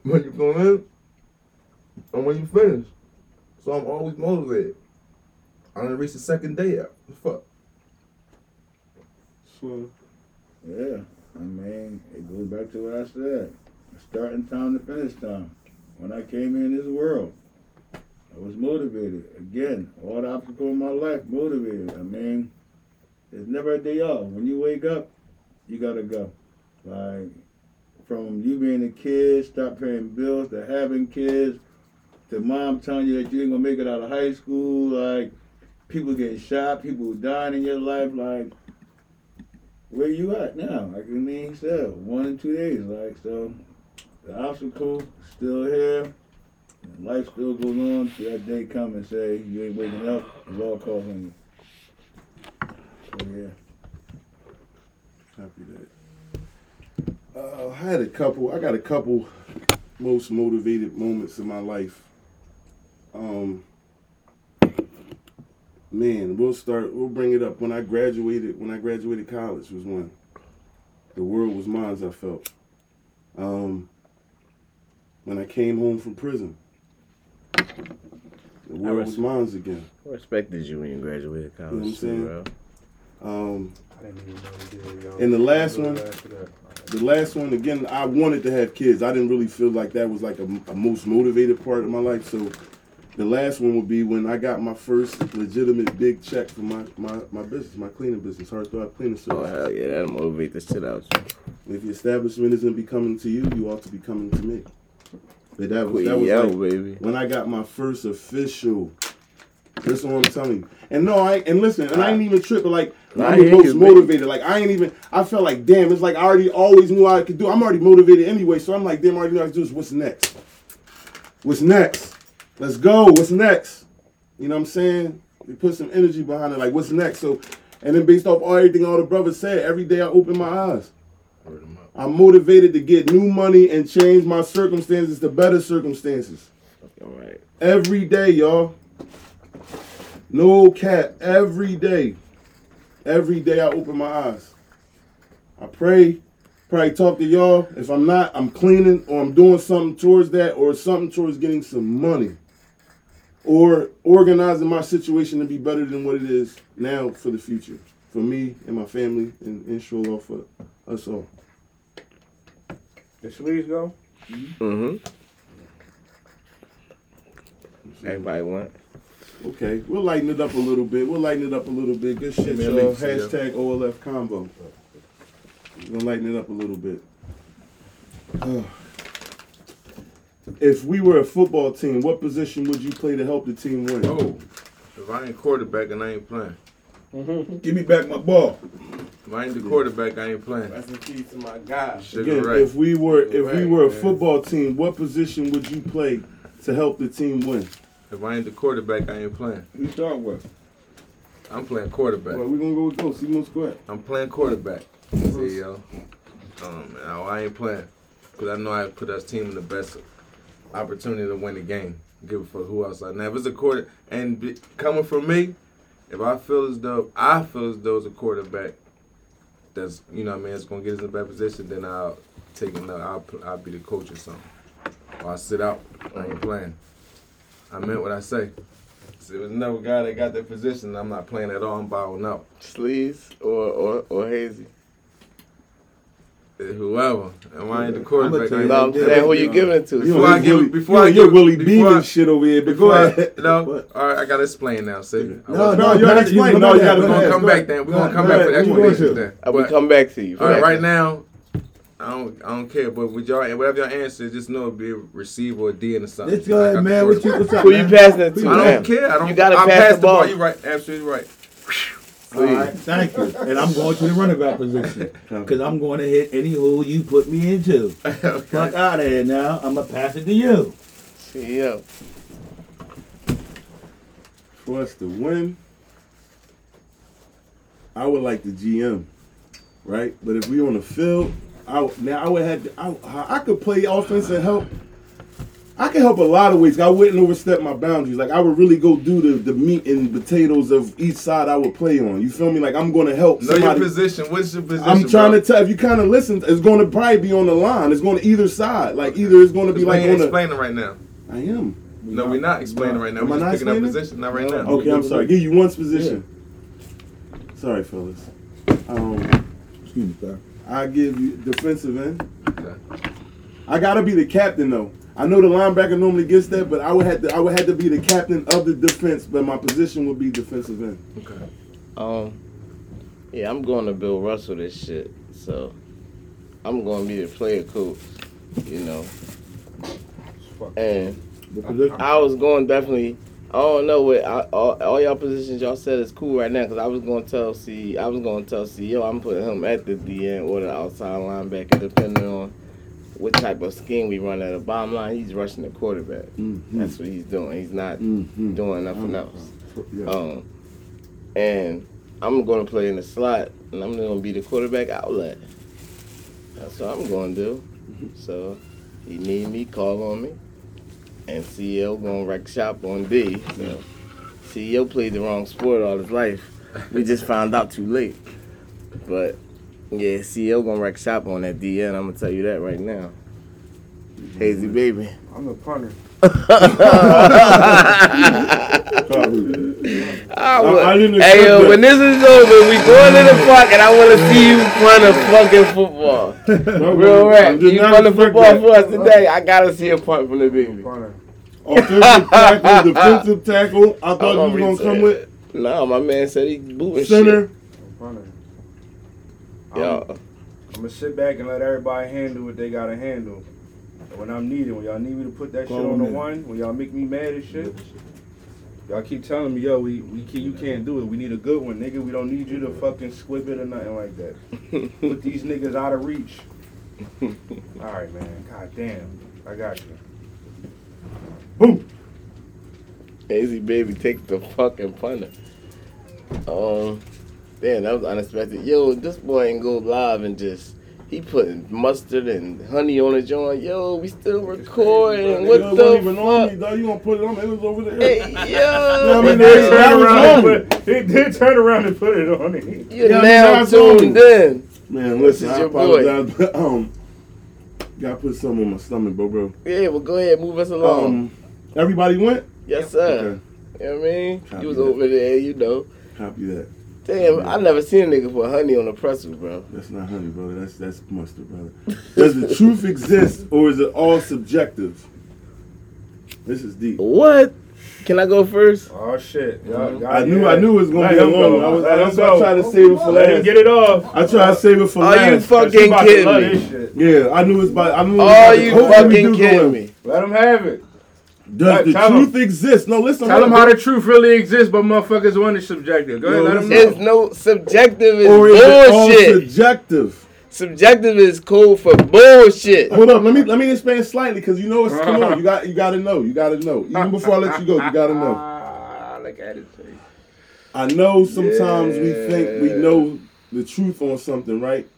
When you go in and when you finish. So I'm always motivated. I done reach the second day yet. What the fuck? So Yeah, I mean, it goes back to what I said. Starting time to finish time. When I came in this world, I was motivated. Again, all the obstacles in my life, motivated. I mean, there's never a day off. When you wake up, you gotta go. Like, from you being a kid, stop paying bills, to having kids, to mom telling you that you ain't gonna make it out of high school, like, people getting shot, people dying in your life, like, where you at now? Like he said, one in two days. Like so, the obstacle still here. Life still goes on. Till that day come and say you ain't waking up. It's all calls on you. So yeah. Copy that. Uh, I had a couple. I got a couple most motivated moments in my life. Um, man, we'll start. We'll bring it up when I graduated. When I graduated college was when the world was mine. I felt. Um, when I came home from prison, the world was mine again. I respected you when you graduated college, You know what I'm too, saying? bro. Um, didn't even know you did, yo. And the last one? glad for that. The last one, again, I wanted to have kids. I didn't really feel like that was like a, a most motivated part of my life. So the last one would be when I got my first legitimate big check for my, my, my business, my cleaning business, Heartthrob Cleaning Oh, hell yeah, that'll motivate the shit out you. If the establishment isn't be coming to you, you ought to be coming to me. But that was, that was Yo, like baby. when I got my first official That's what I'm telling you. And no, I and listen, and I ain't even tripping. Like Nah, I'm the most motivated. Like I ain't even. I felt like damn. It's like I already always knew I could do. I'm already motivated anyway. So I'm like damn. I already knew I could do. This. What's next? What's next? Let's go. What's next? You know what I'm saying? We put some energy behind it. Like what's next? So, and then based off all everything all the brothers said, every day I open my eyes. Word 'em up. I'm motivated to get new money and change my circumstances to better circumstances. All right. Every day, y'all. No cap. Every day. Every day I open my eyes. I pray. Probably talk to y'all. If I'm not, I'm cleaning or I'm doing something towards that or something towards getting some money. Or organizing my situation to be better than what it is now for the future. For me and my family and inshallah for us all. The sleeves go. Mm-hmm. Everybody want? Okay, we'll lighten it up a little bit. We'll lighten it up a little bit. Good shit, me y'all. Hashtag OLF combo. We're gonna lighten it up a little bit. If we were a football team, what position would you play to help the team win? Oh, if I ain't quarterback and I ain't playing. Give me back my ball. If I ain't the quarterback, I ain't playing. That's in key to my guy. Sugar Again, Ray. if we were if we were a man. football team, what position would you play to help the team win? If I ain't the quarterback, I ain't playing. You start with. I'm playing quarterback. Well, we're gonna go with go. See most square. I'm playing quarterback. See, yo. Um, I ain't playing. Because I know I put us team in the best opportunity to win the game. Give a fuck who else. I now, if it's a quarter, and be, coming from me, if I feel as though, I feel as though it's a quarterback that's, you know what I mean, it's going to get us in a bad position, then I'll take another, I'll, I'll be the coach or something. Or I'll sit out. I ain't mm-hmm. playing. I meant what I say. So there was another guy that got that position, I'm not playing at all. I'm bowing out. Sleeves or or or hazy. Whoever. And I ain't the quarterback. tell I you ain't No, I'm Yeah, saying who you giving it to. Before I give- Willie, before you I know, you're give- Willie Beamen shit over here. But Before I, no, all right, I gotta explain now. See, No, no, No, you gotta explain. No, you gotta we're go gonna ahead. come Go back then. We're gonna come Go back for the ahead. You explanations then. I will But- come back to you. all right, right now, I don't, I don't care. But with y'all, whatever y'all answer, just know it'll be a receive or a D or something. Let's go ahead, man. What you, what's up, Who you passing it to? I don't care. I don't. You gotta I pass pass the ball. You right? Absolutely right. All right, thank you. And I'm going to the running back position because I'm going to hit any hole you put me into. okay. Fuck out of here now. I'm gonna pass it to you. CEO. For us to win, I would like the GM, right? But if we on the field, I now I would have to, I, I could play offense and help. I can help a lot of ways. I wouldn't overstep my boundaries. Like I would really go do the, the meat and potatoes of each side I would play on. You feel me? Like I'm going to help Know your position. What's your position? I'm trying bro? to tell. If you kind of listen, it's going to probably be on the line. It's going to either side. Like either it's going to be like ain't on the. explaining right now. I am. No, we're not explaining right now. Am I We're not just picking up position. Not right No. now. Okay, I'm sorry. Give you one position. Sorry, fellas. Um, Excuse me, sir. I give you defensive end. Okay. I gotta be the captain though. I know the linebacker normally gets that, but I would have to. I would have to be the captain of the defense, but my position would be defensive end. Okay. Um, yeah, I'm going to Bill Russell this shit. So I'm going to be the player coach. You know, and The position. I was going definitely. I don't know what I, all, all y'all positions y'all said is cool right now because I was going to tell C. I was going to tell CEO I'm putting him at the DN or the outside linebacker depending on what type of scheme we run at the bottom line. He's rushing the quarterback. Mm-hmm. That's what he's doing. He's not Mm-hmm. doing nothing else. Yeah. Um, and I'm going to play in the slot, and I'm going to be the quarterback outlet. That's what I'm going to do. So, he need me, call on me. And CEO going to wreck shop on D. So, CEO played the wrong sport all his life. We just found out too late. But, yeah, CEO going to wreck shop on that DN. I'm to tell you that right now. Hazy baby. I'm the punter. I I- I didn't hey yo, that. when this is over, we going to the park and I want to see you run a fucking football. Real rap. You a expect football that. for us today. I gotta see a punt from the baby. Offensive tackle, defensive tackle. I thought you was gonna come with No, my man said he booting center. Punter. Yo, I'm gonna sit back and let everybody handle what they gotta handle. And when I'm needed, when y'all need me to put that shit on the one, when y'all make me mad and shit, Y'all keep telling me, yo, we, we can, you can't do it. We need a good one, nigga. We don't need you to fucking squib it or nothing like that. Put these niggas out of reach. All right, man. God damn. I got you. Boom. Easy baby, take the fucking punter. Um, damn, that was unexpected. Yo, this boy ain't go live and just he putting mustard and honey on the joint. Yo, we still recording. What Yo, it the wasn't even on me, fuck? dog. You gonna put it on? It was over there. Hey, Yeah, I yo, mean, He did that turn was around and put, he did turn around and put it on it. you're Yeah, I mean, now tuned in. Man, listen, is I your boy. apologize, but um, gotta put something on my stomach, bro, bro. Yeah, well, go ahead, move us along. Um, everybody went. yes, sir. You know what I mean? Copy You was that. over there, you know. Copy that. Damn, I never seen a nigga put honey on the pretzel, bro. That's not honey, brother. That's that's mustard, brother. Does the truth exist, or is it all subjective? This is deep. What? Can I go first? Oh shit. Y'all, mm-hmm. y'all, I knew yeah. I knew it was gonna Let be a long go. one. I was, Let that's why I go. tried to save it for Let last. get it off. I tried to save it for Are you fucking She about to kidding me? Oh, yeah, I knew it was by. I knew. It was Are oh, you fucking kidding me? Let him have it. Does the truth him. exist? No, listen. Tell them how the truth really exists, but motherfuckers want it subjective. Go ahead, Yo, let them listen. It's know. no subjective is or is it all subjective? Subjective is code for bullshit. Hold up, let me let me expand slightly because you know it's come on. You got you got to know. You got to know. Even before I let you go, you got to know. Ah, look at it. I know sometimes we think we know the truth on something, right?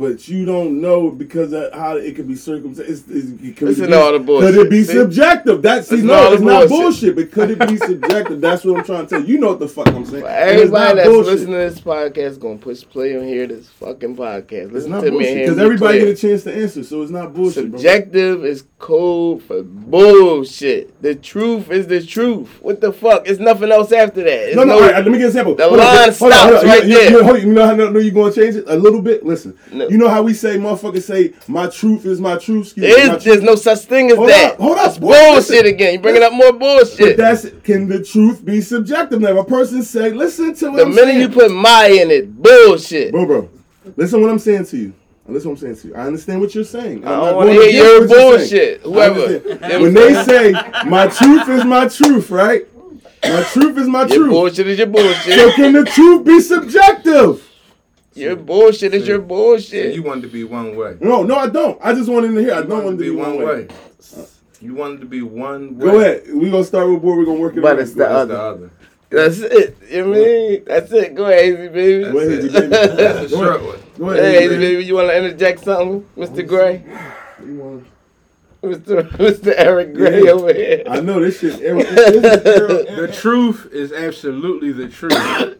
But you don't know because of how it could be circumstances. It could Listen be, all the bullshit. Could it be See? subjective? That's see, Listen no, it's not bullshit. bullshit. But could it be subjective? That's what I'm trying to tell you. You know what the fuck I'm saying. It's everybody that's bullshit. listening to this podcast, is gonna push play on here this fucking podcast. It's not to me bullshit because everybody get a chance to answer, so it's not bullshit. bro. Subjective is code for bullshit. The truth is the truth. What the fuck? It's nothing else after that. It's No, no, no- right, let me get an example. The Hold line hold on, hold stops on. right you, you- there. You, on, you know how know you're going to change it a little bit? Listen, No. you know how we say, motherfuckers say, my truth is my truth. Excuse There is there's no such thing as Hold that. up, hold up, boy, bullshit listen. again. You bringing up more bullshit. But that's can the truth be subjective? Now, if a person say, listen to what The I'm minute saying. you put my in it, bullshit. bro, bro, listen what I'm saying to you. Listen what I'm saying to you. I understand what you're saying. I I'm don't wanna hear your against what you're bullshit. saying. Whoever. I understand. Them- When they say my truth is my truth, right? My truth is my Your truth. bullshit is your bullshit. So bullshit. can the truth be subjective? Your bullshit is your So bullshit. you wanted to be one way. No, no, I don't. I just wanted to hear. I don't want to be one way. You wanted to be one way. Go ahead. We're gonna start with boy. We're gonna work it But out. it's the ahead. That's the other. That's it. You know I mean? That's it. Go ahead, easy baby. Go ahead, That's you baby. That's the Go ahead. short one. Go Hey, ahead. easy baby. baby. You want to interject something, Mr. Gray? You wanna- Mr. Mr. Eric Gray Yeah. over here. I know this shit. This is Errol- The truth is absolutely the truth.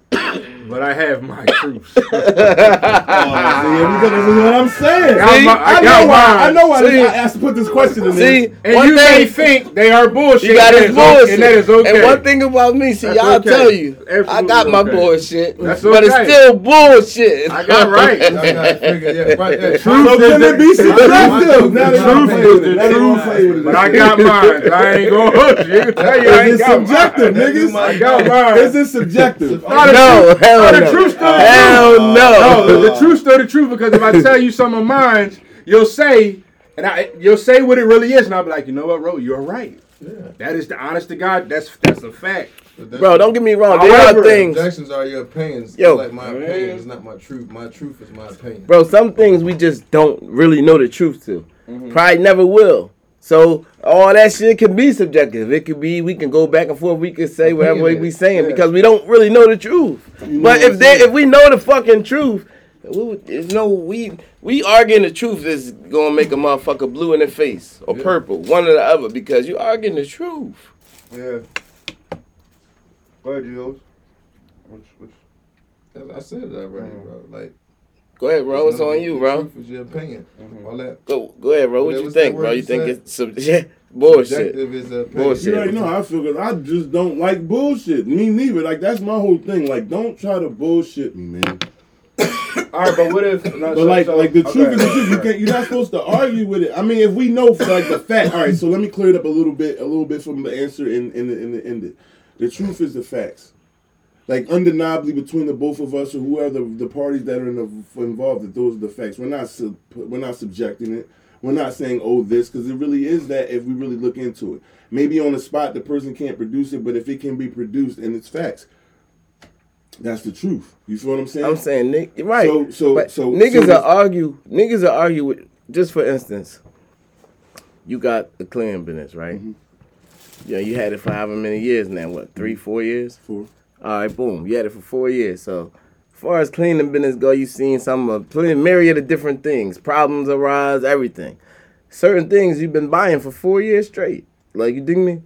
But I have my truths. See, here we go. This is what I'm saying. got See, my- I I, got know why. mine. I know why. See? I asked to put this question in See, there. And one you may think they are bullshit. you got and his that is o- bullshit. And that is okay. And one thing about me, see, That's y'all okay. tell you, I Absolutely got my bullshit, That's but it's still bullshit. I got right. Y'all gotta figure, yeah, right there. So can it be subjective? Now The they gonna truth is with the it. Now they gonna play with it. But I got mine. I ain't gonna hold you. I can tell you I ain't Is it got subjective, niggas? I got mine. Is it subjective? Not the no, truth. Hell no. the truth still the Hell truth. no. No, the, the truth still the truth because if I tell you some of mine, you'll say, and I you'll say what it really is, and I'll be like, you know what, bro, you're right. Yeah. That is the honest to God. That's that's a fact. Bro, don't get me wrong. There However, are things, Objections are your opinions. Yo. like my opinion is not my truth. My truth is my opinion. bro. Some things we just don't really know the truth to. Mm-hmm. Probably never will. So all that shit can be subjective. It could be we can go back and forth. We can say whatever we Opinionated, saying yeah. because we don't really know the truth. know but if they if we know the fucking truth, we there's no we we arguing the truth is gonna make a motherfucker blue in the face or purple, one or the other, because you arguing the truth. Yeah. Go ahead, Jules. Which, which, I I said that already, Mm. bro. Like, Go ahead, bro. It's on you, bro. Truth is your opinion. Mm-hmm. All that Go go ahead, bro. What you think, bro? You you think it's sub- yeah, bullshit? subjective is. Bullshit. You already know how I feel. 'cause I just don't like bullshit. Me neither. Like that's my whole thing. Like don't try to bullshit me, man. all right, but what if? No, But so- like, so- like the truth is the truth. You can't. You're not supposed to argue with it. I mean, if we know for like the fact. All right. So let me clear it up a little bit. A little bit from the answer in in the in the end. The truth is the facts. Like undeniably between the both of us or whoever the, the parties that are in the, involved, that those are the facts. We're not sub, we're not subjecting it. We're not saying oh this because it really is that if we really look into it. Maybe on the spot the person can't produce it, but if it can be produced and it's facts, that's the truth. You feel what I'm saying? I'm saying, Nick, right? So- so- but so- niggas so this- argue. Niggas are argue with. Just for instance, you got the cleaning business, right? Mm-hmm. Yeah, you had it for however many years now. What, three, four years? For All right, boom. You had it for four years. So, as far as cleaning business go, you've seen some of plenty myriad of different things. Problems arise, everything. Certain things you've been buying for four years straight. Like you dig me?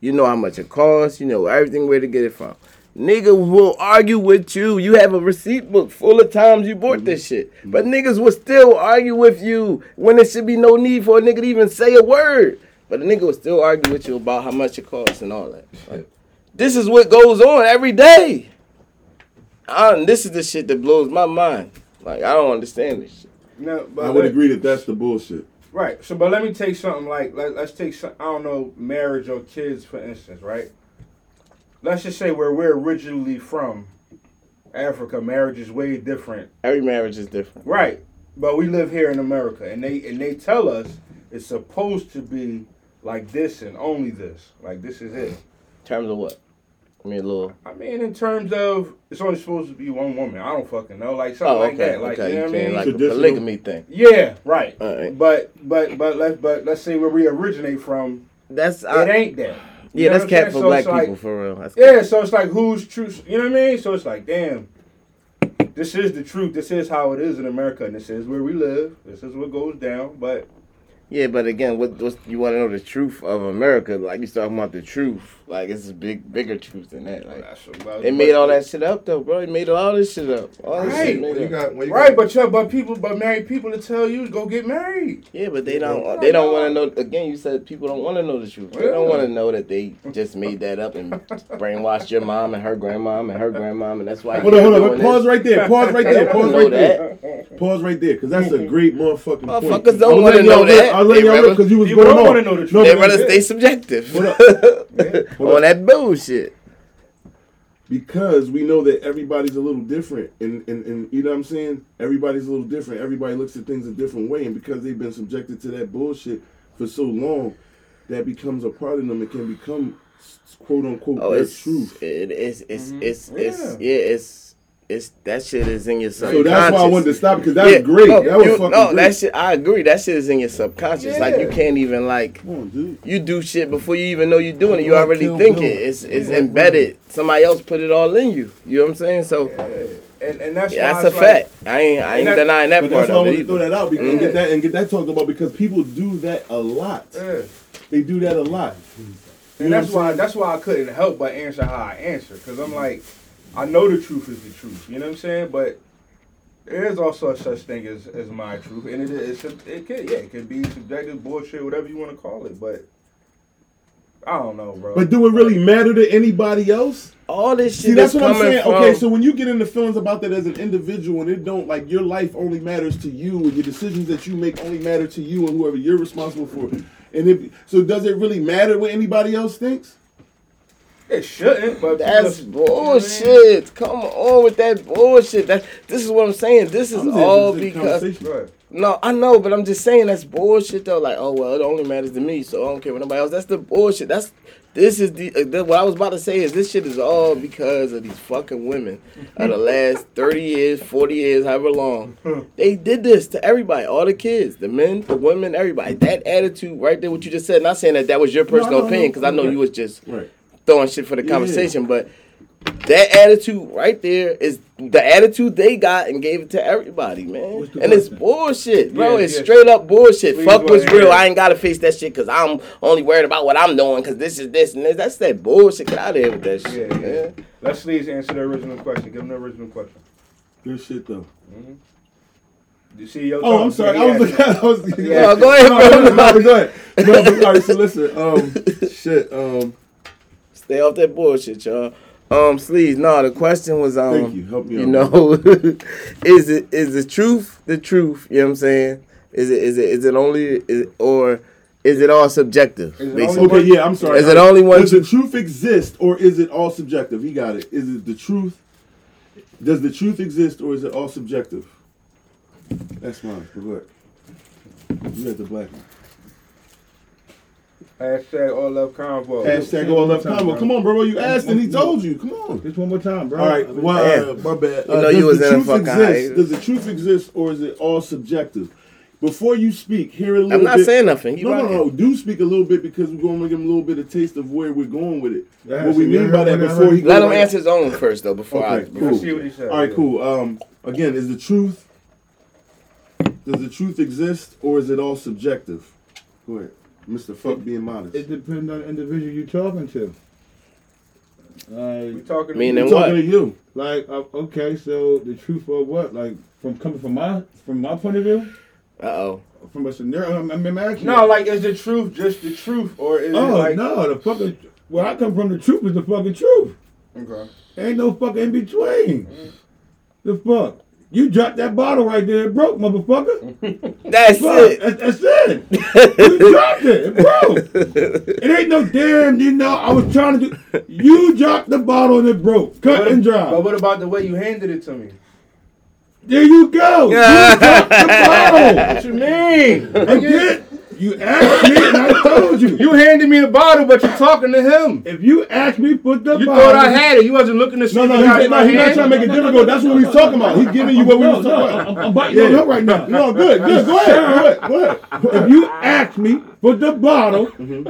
You know how much it costs. You know everything where to get it from. Niggas will argue with you. You have a receipt book full of times you bought this shit. But niggas will still argue with you when there should be no need for a nigga to even say a word. But a nigga will still argue with you about how much it costs and all that. Like, this is what goes on every day. I, this is the shit that blows my mind. Like I don't understand this shit. No, but I would let- agree that that's the bullshit. Right. So, but let me take something like let, let's take some I don't know marriage or kids for instance, right? Let's just say where we're originally from, Africa. Marriage is way different, Every marriage is different. right? But we live here in America, and they and they tell us it's supposed to be like this and only this. Like this is it. In terms of what? I mean, a little. I mean, in terms of it's only supposed to be one woman. I don't fucking know, like something Oh, like that. Like okay. you know what I mean? like a Traditional- polygamy thing. yeah, right. All right. But but but let's but let's say where we originate from, That's it I, ain't that. You yeah. That's cat for So black it's like- people for real. That's Yeah, so it's like who's true? You know what I mean? So it's like, damn, this is the truth. This is how it is in America, and this is where we live. This is what goes down. But Yeah, but again, what what's, you want to know the truth of America? Like you talking about the truth. Like it's a big, bigger truth than that. Like that's about they made all that shit up though, bro. They made all this shit up. All this Right. shit made you up. got, you Right, got, but yeah, but people, but married people to tell you to go get married. Yeah, but they don't. They don't want to know. Again, you said people don't want to know the truth. They don't want to know that they just made that up and brainwashed your mom and her grandmom and her grandmom, and that's why. Hold on, hold on. doing Pause this. right there. Pause right there. Pause right there. Pause right there, because that's a great motherfucking point. Motherfuckers don't I wanna know that. I was letting They y'all rather- because you was People going don't on. wanna know the truth. No, They but rather stay subjective Hold on that bullshit. because we know that everybody's a little different and, and, and you know what I'm saying? Everybody's a little different. Everybody looks at things a different way and because they've been subjected to that bullshit for so long, that becomes a part of them. It can become quote unquote Oh, their it's truth. It, it's it's Mm-hmm. it's it's yeah. It's it's that shit is in your subconscious. So that's why I wanted to stop because that was great. No, that was you- fucking no, great. that shit. I agree. That shit is in your subconscious. Like you can't even like Come on, you do shit before you even know you're doing it. You already Kill think Bill. it. It's it's embedded. Somebody else put it all in you. You know what I'm saying? So And and that's yeah, why that's a like- fact. I ain't I ain't And that- denying that But part that's why I of it wanted to throw that out because, and get that and get that talked about because people do that a lot. Yeah. They do that a lot. You And that's why that's why I couldn't help but answer how I answer because I'm like, I know the truth is the truth. You know what I'm saying? But there is also a such thing as, as my truth, and it is it could yeah it could be subjective bullshit whatever you want to call it, but I don't know, bro. But do it really matter to anybody else? All this shit See, that's is what I'm saying. from. Okay, so when you get into feelings about that as an individual, and it don't like your life only matters to you, and your decisions that you make only matter to you and whoever you're responsible for. And if so, does it really matter what anybody else thinks? It shouldn't. But That's people- bullshit. Come on with that bullshit. That this is what I'm saying. This is I'm all this is a because. Right. no, I know, but I'm just saying that's bullshit though. Like, oh well, it only matters to me, so I don't care what nobody else. That's the bullshit. That's this is the, uh, the what I was about to say is this shit is all because of these fucking women of the last thirty years, forty years, however long. They did this to everybody, all the kids, the men, the women, everybody. That attitude right there, what you just said. Not saying that that was your personal no, opinion, because I know okay. you was just Right. Throwing shit for the Yeah. conversation, but that attitude right there is the attitude they got and gave it to everybody, man. What's the And it's question? bullshit, bro. Yeah, it's yeah. straight up bullshit. Please Fuck go what's ahead. real. I ain't gotta face that shit because I'm only worried about what I'm doing because this is this and this. That's that bullshit. Get out of here with that shit, Yeah, yeah. man. Let's please answer the original question. Give them the original question. Good shit though. You see your Oh, I'm sorry. I was yeah. looking. I was. Yeah. No, go ahead, No, no, bro. no, no, go ahead. No, but, all right. So listen. Um, shit. Um, Stay off that bullshit, y'all. Um, sleeves. No, the question was um. Thank you. Help me You out. know, is it is the truth the truth? You know what I'm saying? Is it is it is it only is, or is it all subjective? It only okay. Yeah. I'm sorry. Is it only one Does tru- the truth exist, or is it all subjective? He got it. Is it the truth? Does the truth exist, or is it all subjective? That's mine. Go ahead. You got the black one. Hashtag all love convo. Hashtag all left combo. Come on, bro. You asked and he told you. Come on. Just one more time, bro. All right. Well, uh, my bad. You know Uh, you does was the in truth fucking exist? Does the truth exist, or is it all subjective? Before you speak, hear a little I'm not bit. saying nothing. You no, no, no. Do speak a little bit because we're going to give him a little bit of taste of where we're going with it. Yeah, what we mean by that before he Let him right- answer his own first though before I. Okay, before- cool. see what he said. All right, Yeah. cool. Um, again, is the truth? Does the truth exist, or is it all subjective? Go ahead, Mr. Fuck being modest. It depends on the individual you're talking to. We Like, talking to Meaning I'm talking what? to you. like uh, okay, so the truth of what? Like from coming from my from my point of view, Uh oh. from a scenario. I'm, I'm asking. No, like is the truth just the truth, or is Oh it like no, the fucking where I come from, the truth is the fucking truth. Okay. Ain't no fucking in between. The fuck. You dropped that bottle right there, it broke, motherfucker. That's Fuck, it. that's, that's it. you dropped it, it broke. It ain't no damn, you know, I was trying to do. You dropped the bottle and it broke. Cut But, and but what about the way you handed it to me? There you go. You dropped the bottle. What you mean? Again, you asked me and I told you. You handed me the bottle, but you're talking to him. If you asked me for the You bottle. thought I had it. You wasn't looking to see No, no, he's, in no, my he's not trying to make it difficult. That's what he's talking about. He's giving you what we was talking about. I'm biting your Yeah. right now. No, good, good. Go ahead, go ahead, go ahead. if you ask me for the bottle, Mm-hmm.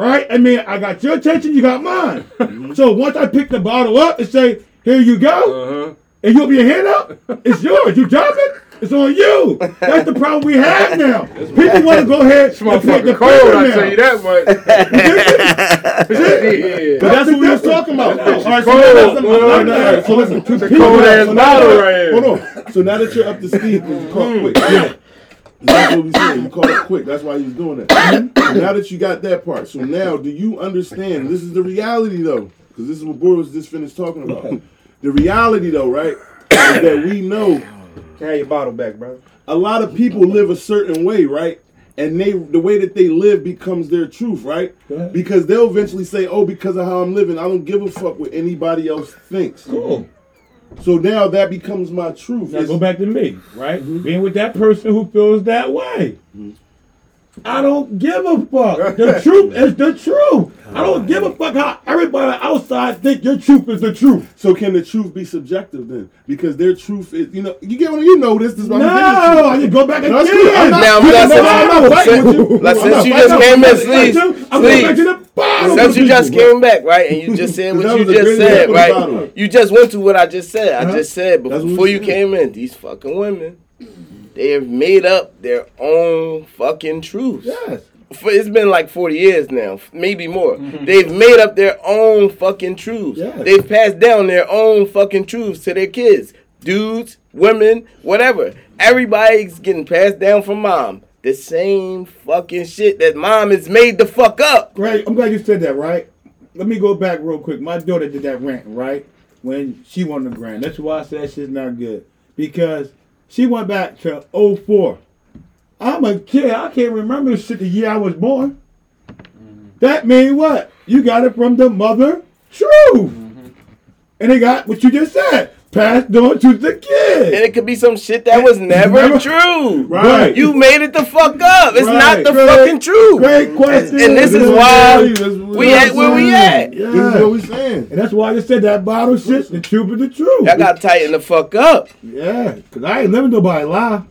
right? I mean, I got your attention, you got mine. So once I pick the bottle up and say, "Here you go," Uh-huh. and you open your hand up, it's yours. You drop it, it's on you. That's the problem we have now. People want to go ahead and pick the motherfucker cold, finger I tell you that much. But yeah. that's what we was talking about. All right, so cold, now that's- boy. all right, all right, so listen. It's people cold now- ass so now that- right here. Hold on. So now that you're up to speed, you caught quick. Yeah. That's what we saying. You caught up quick. That's why he was doing that. So now that you got that part, so now do you understand? This is the reality though, because this is what Boy was just finished talking about. The reality though, right, is that we know Can have your bottle back, bro? a lot of people live a certain way, right? And they the way that they live becomes their truth, right? Because they'll eventually say, "Oh, because of how I'm living, I don't give a fuck what anybody else thinks." Cool. So now that becomes my truth. Now It's- go back to me, right? Mm-hmm. Being with that person who feels that way. I don't give a fuck. The truth is the truth. I don't give a fuck how everybody outside think your truth is the truth. So can the truth be subjective then? Because their truth is, you know, you get what you know this. This is why No, I'm giving it to you go back No, that's again. I'm not- Now, I'm plus, not- I'm not fighting with you. Like, I'm since not you just came you. in, please, I'm going back to please. the bottom. Since you just came back, right, and you just said what you just said, right? You just went to what I just said. I Uh-huh. just said but before you came in, these fucking women, they have made up their own fucking truths. Yes. For, it's been like 40 years now, maybe more. Mm-hmm. They've made up their own fucking truths. Yes. They've passed down their own fucking truths to their kids. Dudes, women, whatever. Everybody's getting passed down from mom. The same fucking shit that mom has made the fuck up. Right, I'm glad you said that, right? Let me go back real quick. My daughter did that rant, right? When she won the grant. That's why I said that shit's not good. Because she went back to 04. I'm a kid. I can't remember shit the year I was born. Mm-hmm. That means what? You got it from the mother truth. Mm-hmm. And they got what you just said. Passed on to the kid. And it could be some shit that was never, Never- true. Right. You made it the fuck up. It's not the Great- fucking truth. Great question. And this is why what I'm saying? we at where we at. Yeah. This is what we saying. And that's why I just said that bottle shit, the truth is the truth. Y'all got to tighten the fuck up. Yeah, because I ain't living nobody lie.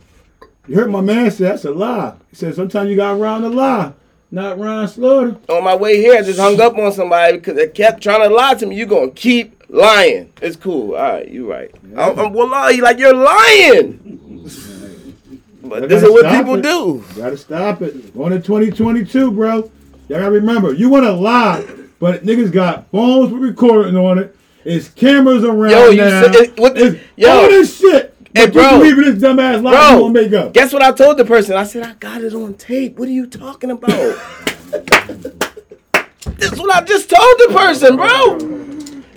You heard my man say that's a lie. He said sometimes you got around the lie, not Ron Slaughter. On my way here, I just hung up on somebody because they kept trying to lie to me. You gonna keep lying. It's cool. All right, you right. I'm, I'm well, lie. Like you're lying. But this is what people it. do. Gotta stop it. Going to 2022, bro. Y'all gotta remember, you wanna lie, but niggas got phones with recording on it. It's cameras around Yo, you now. said it- what It's yo. all this shit. Hey, But bro. you believe this dumbass lie you Bro, make up. guess what I told the person? I said I got it on tape. What are you talking about? this is what I just told the person, bro.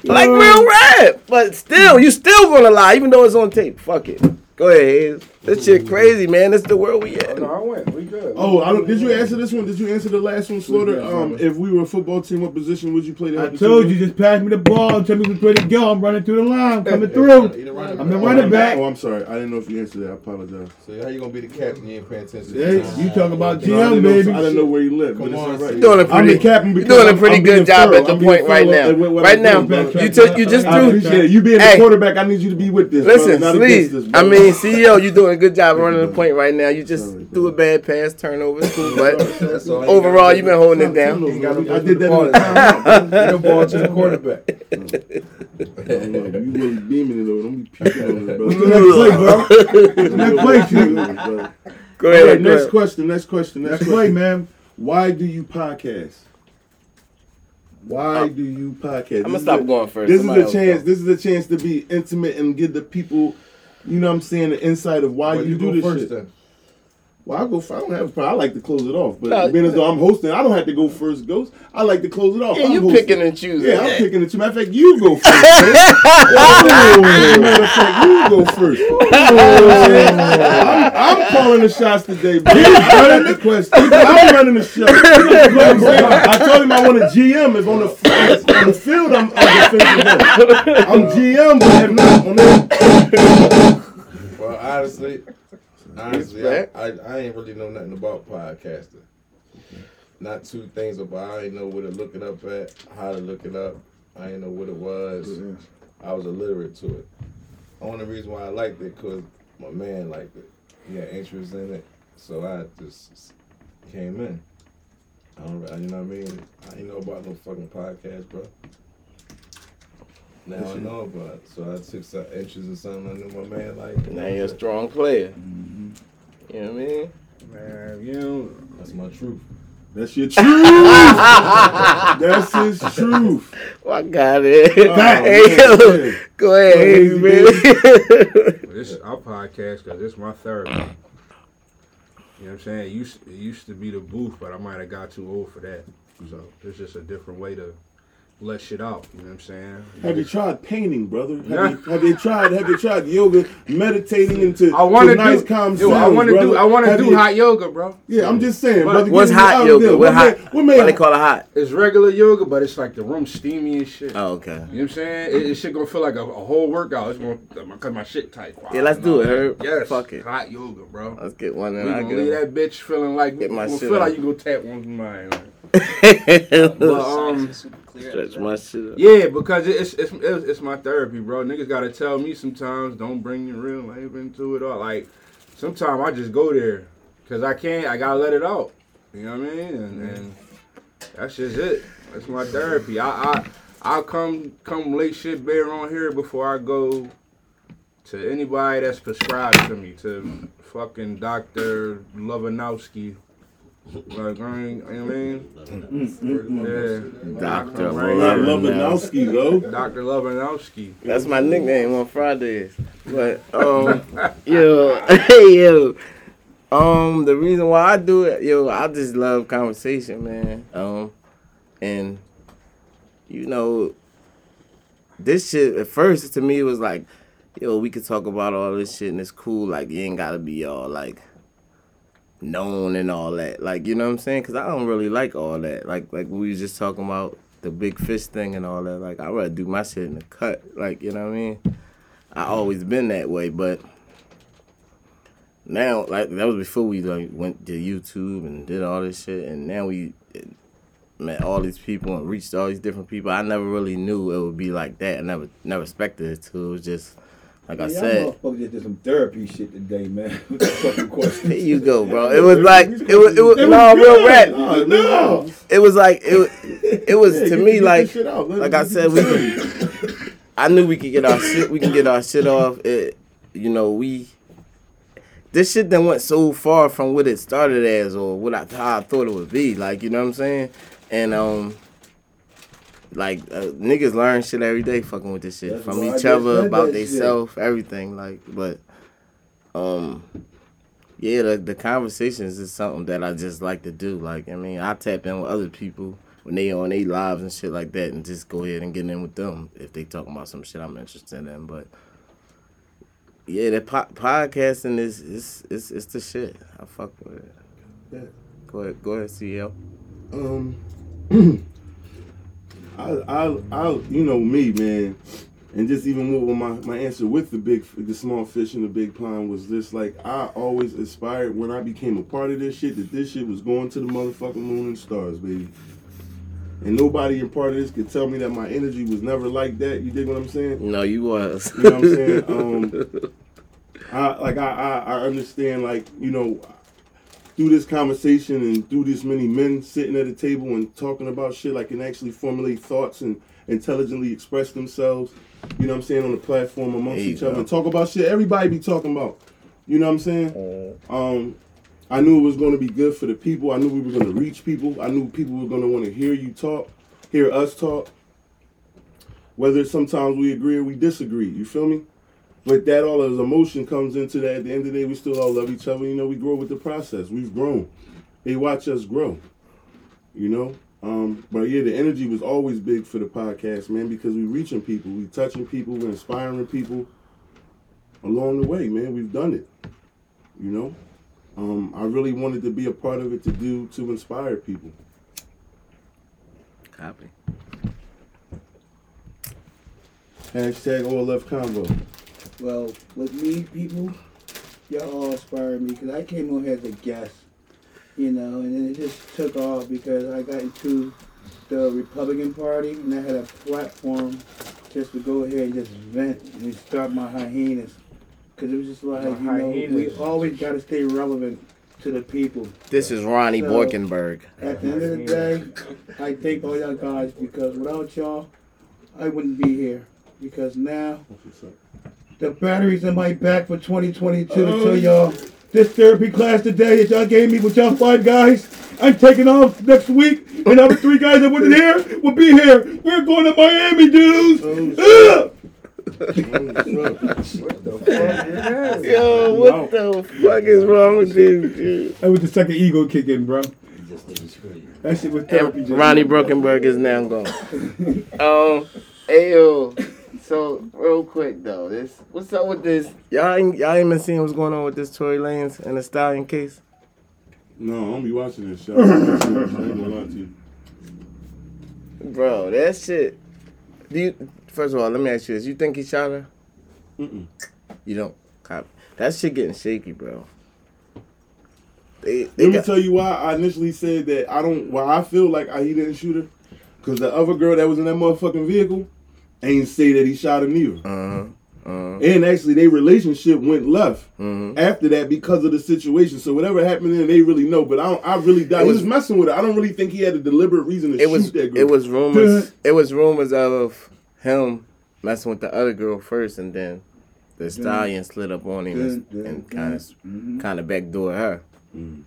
Like real rap. But still, you still gonna lie, even though it's on tape. Fuck it. Go ahead. This shit crazy, man. This the world we in. No, I went. We good. Oh, I don't, did you answer this one? Did you answer the last one, Slaughter? Um, if we were a football team, what position would you play? The I other told team? you, just pass me the ball. Tell me which way to go. I'm running through the line. I'm coming through. I'm the running back. Oh, I'm sorry. I didn't know if you answered that. I apologize. So how are you gonna be the captain? You ain't paying attention. to Hey, the you talk about No, I, GM, didn't know, baby. I didn't know where you lived, but Come it's on, all right. You doing a I'm pretty, the captain you because doing a I'm- pretty I'm good being job thorough. at the I'm being point right thorough now. at what Right I'm now, doing, brother. you took, you just I threw. appreciate it. You being Hey. the quarterback, I need you to be with this. Listen, brother, not against this, please. I brother. mean, CEO, you doing a good job running the point right now. You just Sorry, threw a bad pass, turnover, it's cool, but That's all you overall, you've been holding it down. over, You gotta I did that ball in in the there. timeout. do. You ball to the quarterback. You really beaming it over. Don't be puking on it, What's brother. the next play, bro? What's next play, Chief? Go ahead, right, next question. Next question. Next Next play, man. Why do you podcast? Why oh. do you podcast? I'm gonna stop going first. This is a chance. This is a chance to be intimate and give the people, you know, what I'm saying, the insight of why Well, you, you do this first shit. then. Well, I go. f- I don't have a problem. I like to close it off, but No, being as though I'm hosting, I don't have to go first. Ghost. I like to close it off. Yeah, I'm you hosting. picking and choosing. Yeah, I'm Yeah. picking it. too. Matter of fact, you go first. man. Ooh, matter of fact, you go first. I'm, I'm calling the shots today, bro. I'm running the question. I'm running the show. I told him I want a GM. If on the on the field, I'm, I'm defensive end. I'm GM, but if not on that, Well, honestly, honestly, I, I, I ain't really know nothing about podcasting. Not two things about. I ain't know where to look it up at, how to look it up. I ain't know what it was. I was illiterate to it. Only reason why I liked it because my man liked it. He had interest in it, so I just came in. I don't, you know what I mean? I ain't know about no fucking podcast, bro. Now I know about it, so I took some interest in something I knew my man liked. Now you're a strong player. Mm-hmm. You know what I mean? Man, you know, That's my truth. that's your truth. that's his truth. Well, I got it. Oh, hey, man, yo, go ahead, Go ahead, Hazy, man. this our podcast because it's my therapy. You know what I'm saying? It used, it used to be the booth, but I might have got too old for that. So it's just a different way to let shit out. You know what I'm saying? Have you tried painting, brother? Have, you, have you tried? Have you tried yoga, meditating into I want to to nice, do. calm yo, I want to do. brother? I want to do you- hot yoga, bro. Yeah, I'm just saying, What- brother. What's give me hot yoga? idea. What hot? made- What made Why they call it hot? It's regular yoga, but it's like the room steamy and shit. Oh, okay. You know what I'm saying? It, it shit gonna feel like a, a whole workout. It's gonna cause my shit tight. Yeah, let's do it, Herb. Yes, Fuck it. Hot yoga, bro. Let's get one We in. I gonna get leave that bitch feeling like Get my gonna shit feel like out. you go tap one from mine. But um, Stretch my shit up. yeah, because it's it's it's, it's my therapy, bro. Niggas gotta tell me sometimes don't bring your real life into it all. Like sometimes I just go there because I can't. I gotta let it out. You know what I mean? And, mm-hmm. and that's just it. That's my therapy. I I I'll come come late shit bear on here before I go to anybody that's prescribed to me to fucking Doctor Lovanowski. Like, I ain't, you know what I mean? Yeah. Doctor Right Not here. Lobanowski, though. Dr. Lovanowski. That's my nickname on Fridays. But um, yo, hey yo, um, the reason why I do it, yo, I just love conversation, man. Um, and you know, this shit at first to me was like, yo, we could talk about all this shit and it's cool. Like you ain't gotta be all like known and all that. Like you know what I'm saying? Cause I don't really like all that. Like like we was just talking about the big fish thing and all that. Like I rather do my shit in the cut. Like you know what I mean? I always been that way, but now like that was before we like went to YouTube and did all this shit, and now we eh, met all these people and reached all these different people. I never really knew it would be like that. I never never expected it to. It was just like I Yeah, said. motherfuckers just did some therapy shit today, man. What fucking question? There you go, bro. It was like it was it was no real rap. No, no. It was like it it was Yeah, to me like this shit out. Let like I said we could, I knew we could get our shit we can get our shit off. It you know we this shit then went so far from what it started as or what I how I thought it would be. Like you know what I'm saying? And um. Like uh, niggas learn shit every day, fucking with this shit That's from each other about theyself, everything. Like, but um, yeah, the, the conversations is something that I just like to do. Like, I mean, I tap in with other people when they on their lives and shit like that, and just go ahead and get in with them if they talking about some shit I'm interested in. But yeah, the po- podcasting is is is it's the shit. I fuck with it. Yeah. Go ahead, go ahead, CEO. Um, I, I, I, you know me, man, and just even with my my answer with the big, the small fish in the big pond was this: like I always aspired when I became a part of this shit that this shit was going to the motherfucking moon and stars, baby. And nobody in part of this could tell me that my energy was never like that. You dig what I'm saying? No, you was. You know what I'm saying? Um, I like I, I I understand like you know through this conversation and through this many men sitting at a table and talking about shit like can actually formulate thoughts and intelligently express themselves. You know what I'm saying on the platform amongst each other and talk about shit everybody be talking about. You know what I'm saying? Um, I knew it was going to be good for the people. I knew we were going to reach people. I knew people were going to want to hear you talk, hear us talk. Whether sometimes we agree or we disagree, you feel me? But that all as emotion comes into that. At the end of the day, we still all love each other. You know, we grow with the process. We've grown. They watch us grow. You know. Um, but yeah, the energy was always big for the podcast, man, because we reaching people, we touching people, we're inspiring people along the way, man. We've done it. You know. Um, I really wanted to be a part of it to do to inspire people. Copy. Hashtag all left convo. Well, with me, people, y'all all inspired me because I came on here as a guest, you know, and then it just took off because I got into the Republican Party and I had a platform just to go ahead and just vent and start my hyenas. Because it was just like, you know, we always got to stay relevant to the people. This is Ronnie So- Borkenberg. At the end of the day, I thank all y'all guys because without y'all, I wouldn't be here. Because now, the batteries in my back for 2022 to tell y'all this therapy class today that y'all gave me with y'all five guys. I'm taking off next week, and other three guys that wasn't here will be here. We're going to Miami, dudes. Ugh! Yo, what the fuck is wrong with this dude? That was the second ego kick in, bro. That shit was therapy. And Ronnie Brokenberg is now gone. um, ayo. So real quick though, this what's up with this? Y'all ain't y'all ain't been seeing what's going on with this Tory Lanez and the Stallion case? No, I don't be watching this shit. I ain't gonna lie to you. Bro, that shit. Do you? First of all, let me ask you this: You think he shot her? Mm-mm. You don't. Cop. That shit getting shaky, bro. They, they Let me got, tell you why I initially said that I don't. Why I feel like I, he didn't shoot her, because the other girl that was in that motherfucking vehicle ain't say that he shot her neither. uh-huh, uh-huh, And actually, their relationship went left Mhm. after that because of the situation. So whatever happened then, they really know. But I don't. I really doubt. It He was- was messing with her. I don't really think he had a deliberate reason to it shoot was that girl. it was rumors it was rumors of him messing with the other girl first, and then the stallion slid up on him and, Dun, dun, and kind of Mhm. kind of backdoor her. Mm.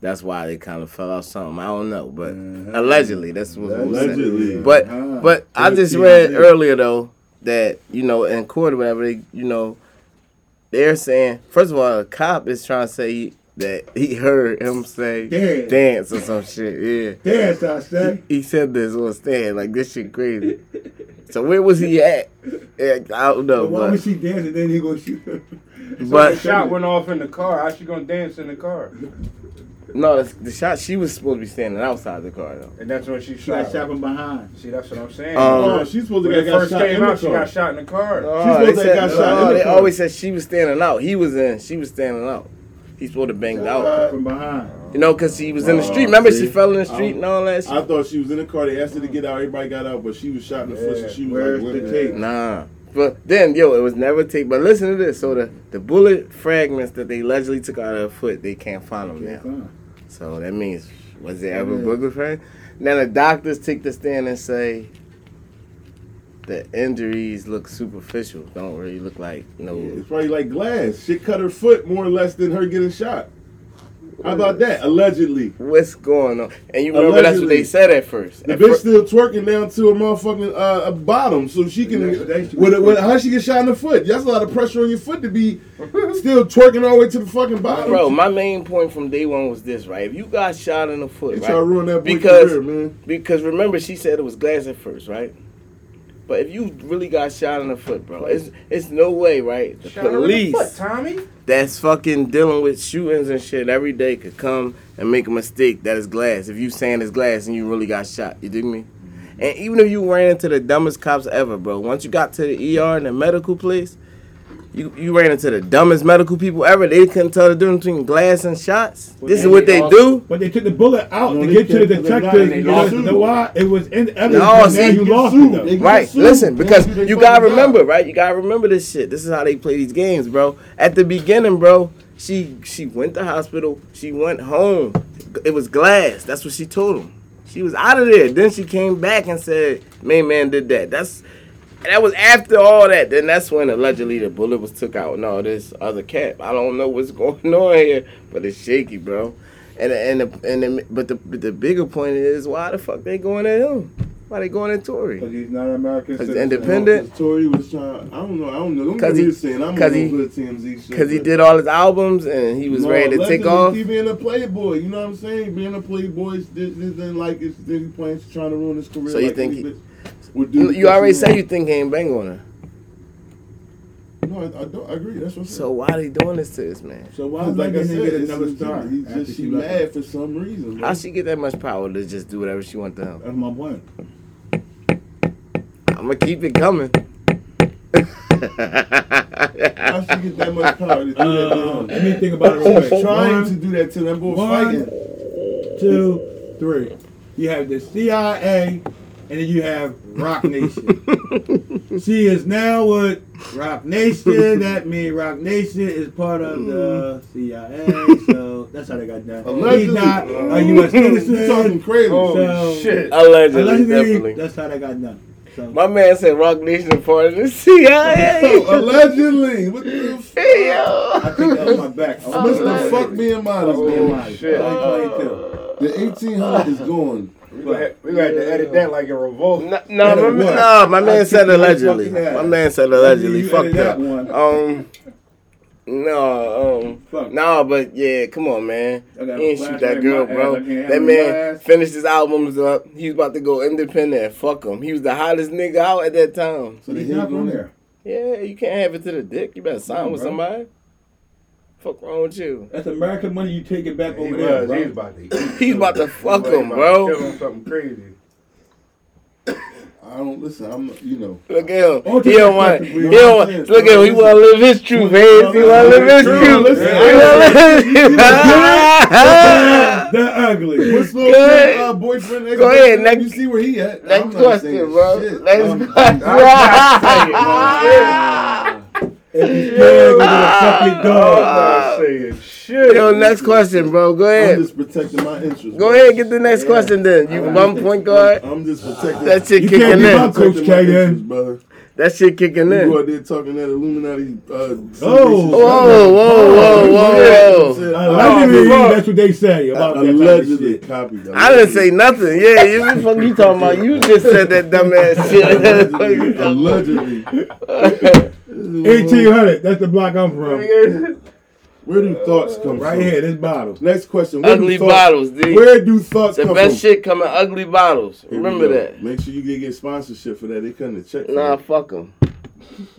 That's why they kind of fell off something. I don't know, but allegedly that's what was said. Allegedly. But Uh-huh. but I just read earlier though that you know in court or whatever they you know they're saying first of all a cop is trying to say that he heard him say Dance. dance or some shit. Yeah. Dance, I say. He said this on stand like this shit crazy. So where was he at? Yeah, I don't know, But why would but she dance and then he gonna shoot her? The but shot went off in the car. How she gonna dance in the car? No, the, the shot she was supposed to be standing outside the car though. And that's when she She shot. got shot from behind. See, that's what I'm saying. Um, Oh, she's supposed to when get got first shot in came the out, she got shot in the car. Oh, supposed they to said, got shot in no, the they car. always said she was standing out. He was in. She was standing out. He's supposed to banged out. From behind. You know, cause he was in the Oh, street. Remember, see? she fell in the street and all that shit. I thought she was in the car. They asked her to get out. Everybody got out, but she was shot in the foot. So she was Where's like, the tape? Nah. But then, yo, it was never take. But listen to this. So the the bullet fragments that they allegedly took out of her foot, they can't find them now. Fine. So that means was there ever Yeah. bullet fragments? Now the doctors take the stand and say the injuries look superficial. Don't really look like no. It's probably like glass. She cut her foot more or less than her getting shot. How about that? Allegedly. What's going on? And you remember that's what they said at first. The At bitch fir- still twerking down to a motherfucking uh, a bottom, so she can. Yeah, they With, with, how she get shot in the foot? That's a lot of pressure on your foot to be still twerking all the way to the fucking bottom. Bro, my main point from day one was this, right? If you got shot in the foot, they right? try to ruin that boy Because- career, man. Because remember, she said it was glass at first, right? But if you really got shot in the foot, bro, it's it's no way, right? The police Tommy. that's fucking dealing with shootings and shit every day could come and make a mistake that is glass. If you saying it's glass and you really got shot, you dig me? And even if you ran into the dumbest cops ever, bro, once you got to the ER and the medical place, you you ran into the dumbest medical people ever. They couldn't tell the difference between glass and shots. This is what they do. But they took the bullet out No, to get to the can't, 'cause they're not- detective. You know, it. know why? It was in evidence. No, but see, you you lost sued. it though. They get Right, sued. listen, because don't do their you gotta fucking job. remember, right? You gotta remember this shit. This is how they play these games, bro. At the beginning, bro, she she went to hospital. She went home. It was glass. That's what she told him. She was out of there. Then she came back and said, "Main man did that." That's that was after all that. Then that's when allegedly the bullet was took out. No, this other cap. I don't know what's going on here, but it's shaky, bro. And and the, and the, but the but the bigger point is why the fuck they going at him? Why they going at Tory? Because he's not an American Cause citizen. independent. Tory was trying. I don't know. I don't know. Don't Cause get me he- to saying I'm on he- TMZ shit. Because he did all his albums and he was No, ready to take off. He being a playboy, you know what I'm saying? Being a playboy, is- this this didn't like it's then he plans trying to ruin his career. So you like think he- would do You already because say you think he ain't bang on her. No, I, I don't. I agree. That's what I'm saying. So why are they doing this to this man? So why Because like like I I said, get another it's- star? He's after just she she left? mad for some reason. How bro. she get that much power to just do whatever she want to him? That's my point. I'm gonna keep it coming. How she get that much power to do that to Uh, him? let me think about it real quick. Trying to do that to them boys one, fighting. two, three. You have the CIA, and then you have Roc Nation. she is now with Roc Nation. That means Roc Nation is part of the CIA. So that's how they got done. He's Allegedly. not a oh. U.S. Citizen. talking crazy? So- shit. Allegedly, Allegedly, definitely. that's how they got done. So My man said Roc Nation is part of the CIA. Oh, allegedly. What the fuck? Hey, yo. I think that was my back. I was Mr. Fuck me and modest, Oh, man. shit. The 1800 is gone. We gonna have- we gonna have to edit that like a revolt. No, no, my, man- no, my man I said think allegedly. My man said allegedly. You Fuck that. that one. Um, no, um, Fuck. no, but yeah, come on, man. He ain't a shoot that girl, bro. ass. That man ass. finished his albums up. He was about to go independent. Fuck him. He was the hottest nigga out at that time. So they He's not on there. there. Yeah, you can't have it to the dick. You better sign on, with bro. somebody. Fuck wrong with you? That's American money. You take it back He over there, bro. He was about to. He's about to fuck him, bro. Kill him something crazy. I don't listen. I'm, you know. Look at him. Oh, He don't want. He don't want. Look at him. He want to live his truth, man. He want to live his truth. He wanna live his truth. They're ugly. What's little Go uh, boyfriend? Go ahead, ex-boyfriend, next- You see where he at? Next I'm not question, saying bro. shit. Next question. If you scared, go to the fucking dog. I'm saying shit. Yo, next question, bro. Go ahead. I'm ahead. just protecting my interests. Go ahead, get the next question then. You one point guard. I'm just protecting. That shit You kicking can't be my coach, protecting my K.N. brother. That shit kicking You go in. out there talking that Illuminati. Uh, Oh. Whoa, whoa, whoa, whoa, whoa. Allegedly, that's what they say about that type of Allegedly shit. copied. I didn't say nothing. Yeah, you the fuck you talking about? You just said that dumbass shit. Allegedly. 1800. That's the block I'm from. Where do thoughts come Right from? Right here, this bottle. Next question. Where do ugly thoughts- bottles, dude. Where do thoughts The come from? The best shit come in ugly bottles. Here Remember that. Make sure you get, get sponsorship for that. They couldn't check. for Nah, that. fuck them.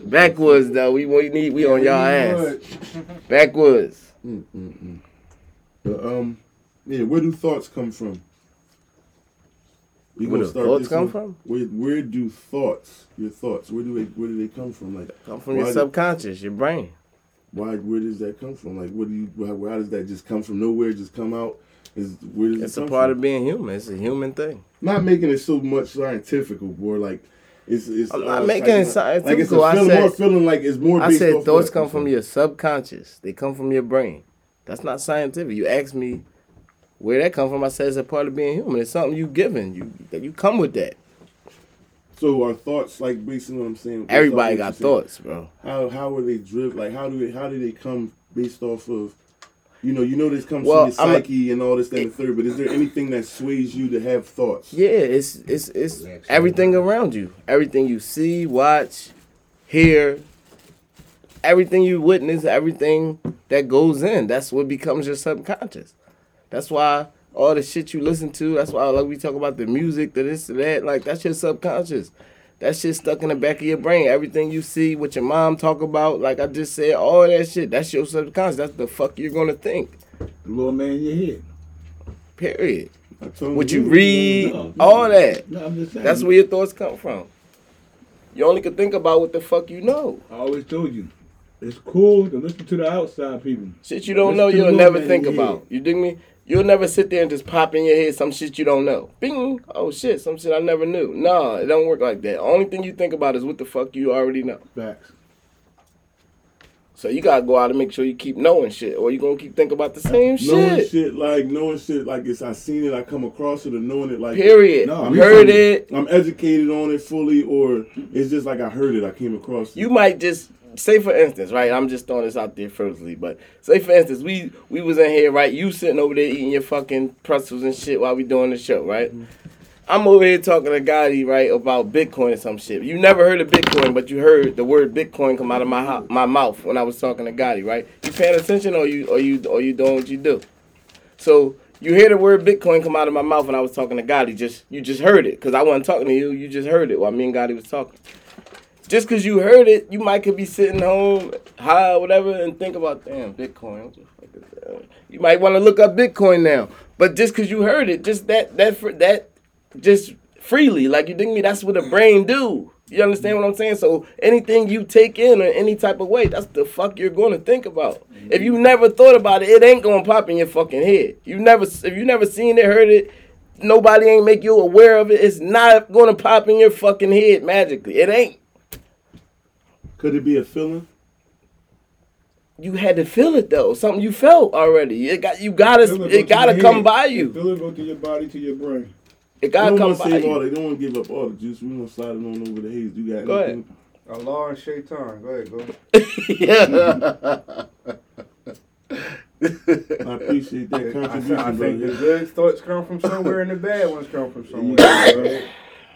Backwoods though, we we need we on y'all ass. Backwoods. Mm, mm, mm. But, um, yeah. Where do thoughts come from? We Where gonna do start thoughts come one. from? Where Where do thoughts? Your thoughts. Where do they Where do they come from? Like Come from your subconscious, your brain. Why? How does that come from? Like, what do you? How, how does that just come from nowhere? Just come out? Is where does It's it a part from? of being human. It's a human thing. Not making it so much scientific, or like it's. it's I'm uh, not it's making it scientific. Like it's a I feeling, said- more feeling like it's more. I said thoughts come from your subconscious. They come from your brain. That's not scientific. You asked me where that come from. I said it's a part of being human. It's something you given. You that you come with that. So our thoughts, like based on what I'm saying. Everybody got thoughts, bro. How how are they driven? Like how do they how do they come based off of? You know, you know this comes Well, from your I'm a- psyche and all this, that, and the third. But is there anything that sways you to have thoughts? Yeah, it's it's it's everything around you. Everything you see, watch, hear, everything you witness, everything that goes in. That's what becomes your subconscious. That's why all the shit you listen to, that's why like we talk about the music, the this, the that, like that's your subconscious. That shit stuck in the back of your brain. Everything you see, what your mom talk about, like I just said, all that shit. That's your subconscious. That's the fuck you're gonna think. The little man in your head. Period. What you you, read, No, no. all that. No, I'm just saying. That's where your thoughts come from. You only can think about what the fuck you know. I always told you. It's cool to listen to the outside people. Shit you don't Listen know, you'll never think about. You dig me? You'll never sit there and just pop in your head some shit you don't know. Bing! Oh shit, some shit I never knew. No, it don't work like that. Only thing you think about is what the fuck you already know. Facts. So you gotta go out and make sure you keep knowing shit, or you gonna keep thinking about the same Knowing shit. shit. like knowing shit like it's I seen it, I come across it, or knowing it like Period. No, we heard it. I'm educated on it fully, or it's just like I heard it, I came across it. You might just say for instance, right? I'm just throwing this out there firstly, but say for instance, we we was in here, right? You sitting over there eating your fucking pretzels and shit while we doing the show, right? Mm-hmm. I'm over here talking to Gotti, right, about Bitcoin or some shit. You never heard of Bitcoin, but you heard the word Bitcoin come out of my ho- my mouth when I was talking to Gotti, right? You paying attention, or you or you or you doing what you do? So you hear the word Bitcoin come out of my mouth when I was talking to Gotti. Just you just heard it, cause I wasn't talking to you. You just heard it while me and Gotti was talking. Just cause you heard it, you might could be sitting home, high, whatever, and think about damn Bitcoin. You might want to look up Bitcoin now. But just cause you heard it, just that that that just freely, like you dig me, that's what the brain do. You understand what I'm saying? So anything you take in or any type of way, that's the fuck you're going to think about. If you never thought about it, it ain't gonna pop in your fucking head. You never, if you never seen it, heard it, nobody ain't make you aware of it. It's not gonna pop in your fucking head magically. It ain't. Could it be a feeling? You had to feel it though. Something you felt already. It got you gotta Feel go it gotta come head. by you. Feel it go to your body, to your brain. It gotta come by save all. you. They don't want to give up all the juice. We gonna slide it on over the haze. You got Go ahead. anything? Allah and Shaitan. Go ahead, go. yeah. I appreciate that I, I contribution, think the good thoughts come from somewhere and the bad ones come from somewhere.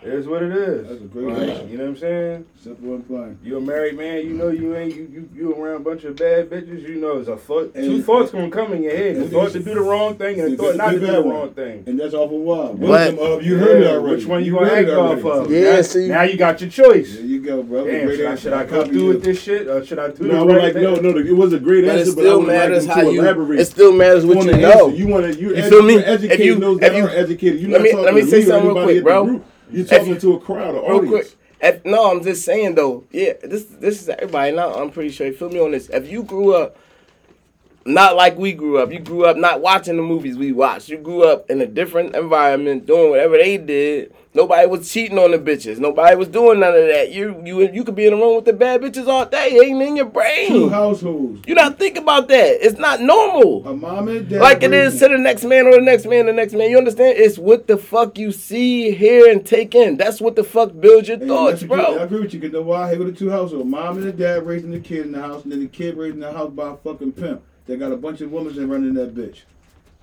Bro. It is what it is. That's a great Right. answer. You know what I'm saying? Simple and plain. You a married man, you know you ain't you you, you around a bunch of bad bitches, you know it's a thought two And- thoughts gonna come in your head. The and thought to do the wrong thing and the thought not to do the bad one. wrong thing. And that's off of why. What? Wisdom of you heard it Yeah, already. Which one you, heard gonna act it off already. of? Yeah, now, see- now you got your choice. There you go, bro. Damn, Great should I, answer. should I come through with this shit or should I do No, this I would right like thing? no, no. It was a great But answer, but I still would matters how you. elaborate. It still matters what on you know. You want to you, You edu- feel me? you're If educating you- those that if you- aren't educated. You're let not me- talking let me to say something real anybody quick, at the bro. You're talking to a crowd, an audience. quick. No, I'm just saying though. Yeah, this this is everybody. Now I'm pretty sure you feel me on this. If you grew up not like we grew up, you grew up not watching the movies we watched. You grew up in a different environment, doing whatever they did. Nobody was cheating on the bitches. Nobody was doing none of that. You you you could be in the room with the bad bitches all day. It ain't in your brain. Two households. You not think about that. It's not normal. A mom and dad. Like it is to the next man or the next man, the next man. You understand? It's what the fuck you see, hear, and take in. That's what the fuck builds your Hey, thoughts, you- I agree with you. Cause know why? Hey, with the two households, mom and the dad raising the kid in the house, and then the kid raising the house by a fucking pimp. They got a bunch of women running that bitch.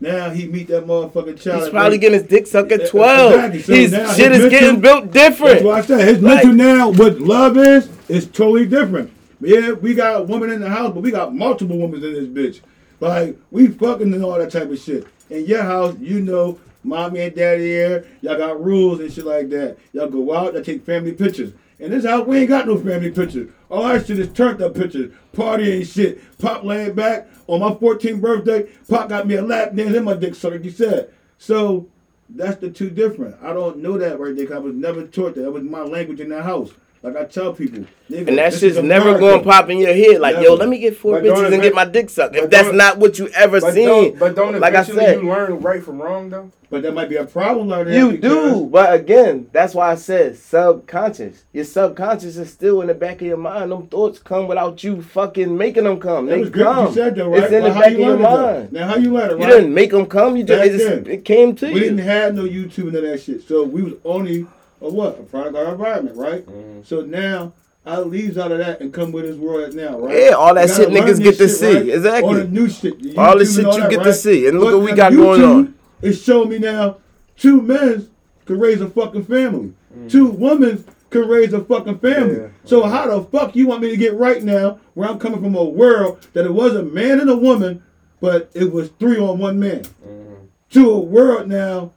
Now he meet that motherfucking child. He's probably getting his dick sucked at 12. exactly. So now shit his is getting mental- built That's different. why I said his Like- mental now, what love is, is totally different. Yeah, we got a woman in the house, but we got multiple women in this bitch. Like, we fucking and all that type of shit. In your house, you know, mommy and daddy here, y'all got rules and shit like that. Y'all go out, y'all take family pictures. In this house, we ain't got no family pictures. All our shit is turned up pictures. Party and shit. Pop laying back. On my 14th birthday, Pop got me a lap dance and my dick sucked, like you said. So, that's the two different. I don't know that right there I was never taught that. That was my language in that house. Like I tell people. nigga, And that this shit's never going to pop in your head. Like, yo, let me get four But bitches and get my dick sucked. If that's don't- what you ever But seen. don't, but don't like I said, you learn right from wrong though? But that might be a problem like that. You because- do, but again, that's why I said subconscious. Your subconscious is still in the back of your mind. Them thoughts come without you fucking making them come. That They was good come. you said that, right? It's in But the back you of your learned it, though? mind. Now how you learn it, You didn't make them come. You just, it, just then. it came to we you. We didn't have no YouTube and all that shit. So we was only a what? A product of our environment, right? Mm-hmm. So now I leaves out of that and come with this world now, right? Yeah, all that shit niggas get to shit, see. right? Exactly. All the new shit. the All the shit and you that, get to see. And look But what we now got going on. It's showing me now two men could raise a fucking family. Mm. Two women could raise a fucking family. Yeah. So how the fuck you want me to get right now where I'm coming from a world that it was a man and a woman, but it was three on one man. Mm-hmm. To a world now,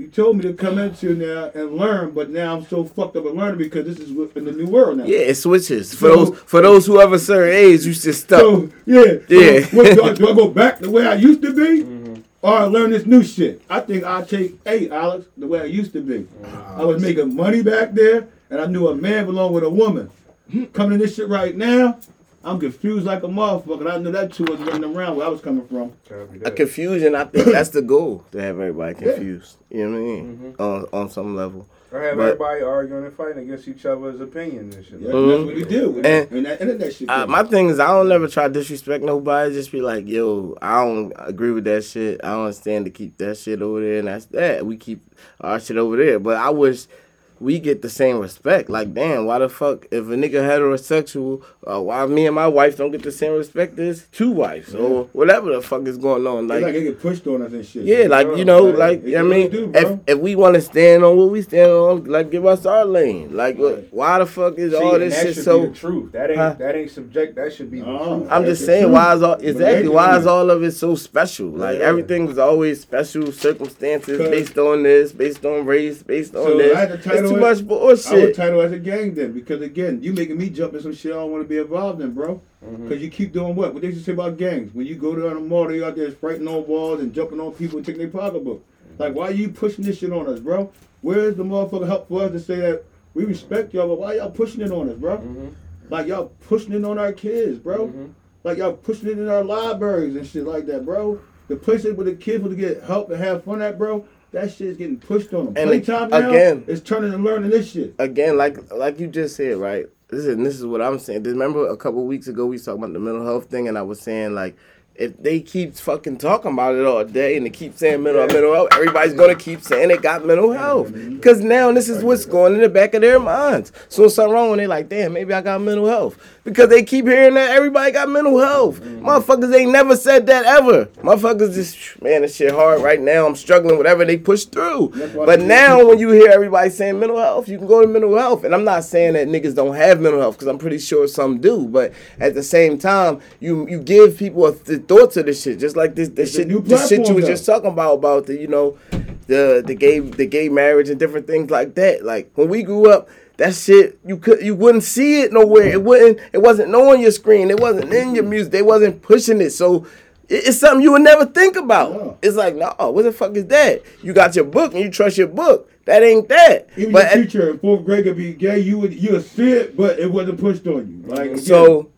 You told me to come into now and learn, but now I'm so fucked up at learning because this is in the new world now. Yeah, it switches. For So- those for those who have a certain age, you just stuck. So yeah, so Yeah. what, do, I, do I go back the way I used to be, Mm-hmm. or I learn this new shit? I think I take hey Alex the way I used to be. I was making money back there, and I knew a man belonged with a woman. Coming to this shit right now, I'm confused like a motherfucker. I knew that too wasn't running around where I was coming from. A confusion. I think that's the goal to have everybody confused. You know what I mean? On on some level. I have But- everybody arguing and fighting against each other's opinions and shit. Yeah, like that's what he do. And, And- and that internet shit. Uh, my thing is, I don't ever try to disrespect nobody. Just be like, yo, I don't agree with that shit. I don't understand to keep that shit over there, and that's that. We keep our shit over there. But I wish we get the same respect. Like, damn, why the fuck if a nigga heterosexual, uh, why me and my wife don't get the same respect as two wives or whatever the fuck is going on? It's like Like, they get pushed on us and shit. yeah, like you know, Like, like you know what I mean. do, if if we want to stand on what we stand on, like give us our lane. Like, what- why the fuck is See, all this that shit so? be the truth. That ain't Huh? that ain't subject. That should be the truth. I'm That's just saying, truth. why is all exactly why is all of it so special? Like Yeah. everything was always special circumstances based on this, based on race, based on So this. I had to It's title too it- much I would bullshit. title as a gang then, because again, you making me jump in some shit I don't want to be involved in, bro. Mm-hmm. Because you keep doing what? What they used to say about gangs? When you go down the mall, they out there spraying on walls and jumping on people and taking their pocketbook. Mm-hmm. Like, why are you pushing this shit on us, bro? Where's the motherfucker help for us to say that we respect y'all, but why y'all pushing it on us, bro? Mm-hmm. Like y'all pushing it on our kids, bro. Like y'all pushing it in our libraries and shit like that, bro. The places where the kids will get help and have fun at, bro. That shit is getting pushed on them. And Playtime now again- is turning and learning this shit. Again, like like you just said, right? This is this is what I'm saying. Remember a couple weeks ago we talking about the mental health thing, and I was saying like. If they keep fucking talking about it all day and they keep saying mental mental health, everybody's gonna keep saying they got mental health. Mm-hmm. Cause now this is what's going in the back of their minds. So something wrong when they like, damn, maybe I got mental health. Because they keep hearing that everybody got mental health. Motherfuckers ain't never said that ever. Motherfuckers just man, this shit hard right now. I'm struggling, whatever they push through. But now when you hear everybody saying mental health, you can go to mental health. And I'm not saying that niggas don't have mental health, because I'm pretty sure some do. But at the same time, you you give people a th- thought to this shit. Just like this the shit the shit you was just talking about about the you know the the gay the gay marriage and different things like that. Like when we grew up, that shit you could you wouldn't see it nowhere. It wouldn't it wasn't on your screen. It wasn't in your music. They wasn't pushing it. So it- it's something you would never think about. No. It's like, no, what the fuck is that? You got your book and you trust your book. That ain't that. Even but your teacher in fourth grade could be gay. You would you would see it, but it wasn't pushed on you. Like again, So,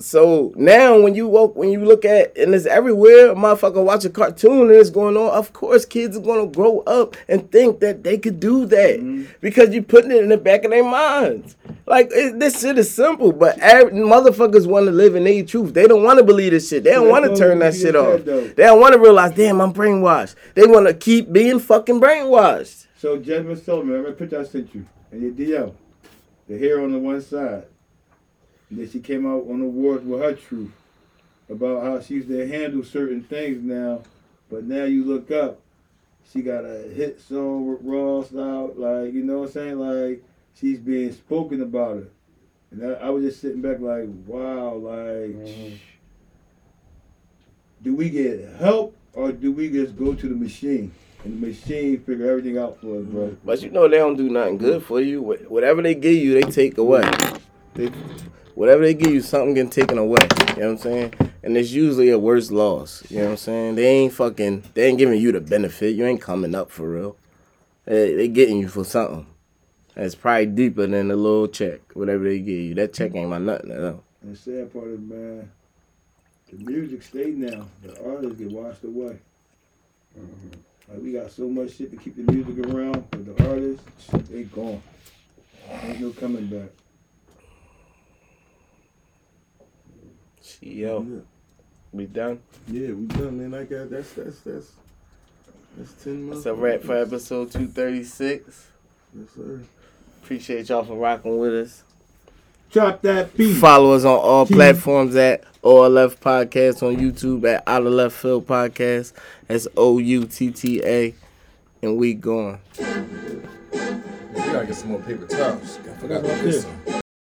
so now when you walk, when you look at, and it's everywhere, a motherfucker watch a cartoon and it's going on. Of course, kids are gonna grow up and think that they could do that Mm-hmm. because you're putting it in the back of their minds. Like it, this shit is simple, but every, motherfuckers want to live in their truth. They don't want to believe this shit. They don't want to turn that shit off. though. They don't want to realize, damn, I'm brainwashed. They want to keep being fucking brainwashed. So Jazmine Sullivan, remember the picture I sent you and your DL, the hair on the one side. And then she came out on the awards with her truth about how she used to handle certain things now, but now you look up, she got a hit song with Ross out, like you know what I'm saying, like she's being spoken about it. And I, I was just sitting back like, wow, like, mm-hmm. do we get help or do we just go to the machine and the machine figure everything out for us, bro? But you know they don't do nothing good for you. Whatever they give you, they take away. They, whatever they give you, something getting taken away. You know what I'm saying? And it's usually a worse loss. You know what I'm saying? They ain't fucking. They ain't giving you the benefit. You ain't coming up for real. They, they getting you for something. That's probably deeper than a little check. Whatever they give you, that check ain't my nothing at all. The sad part is, man, the music stay now. The artists get washed away. Mm-hmm. Like we got so much shit to keep the music around, but the artists, they gone. Ain't no coming back. Yo, we done. Yeah, we done, man. I got that's that's that's that's ten months. That's a wrap for episode 236. Yes, sir. Appreciate y'all for rocking with us. Chop that beat. Follow us on all Keep- platforms at All Left Podcast on YouTube at Out of Left Field Podcast. That's O U T T A, and we gone. We gotta get some more paper towels. I forgot about this. there. one.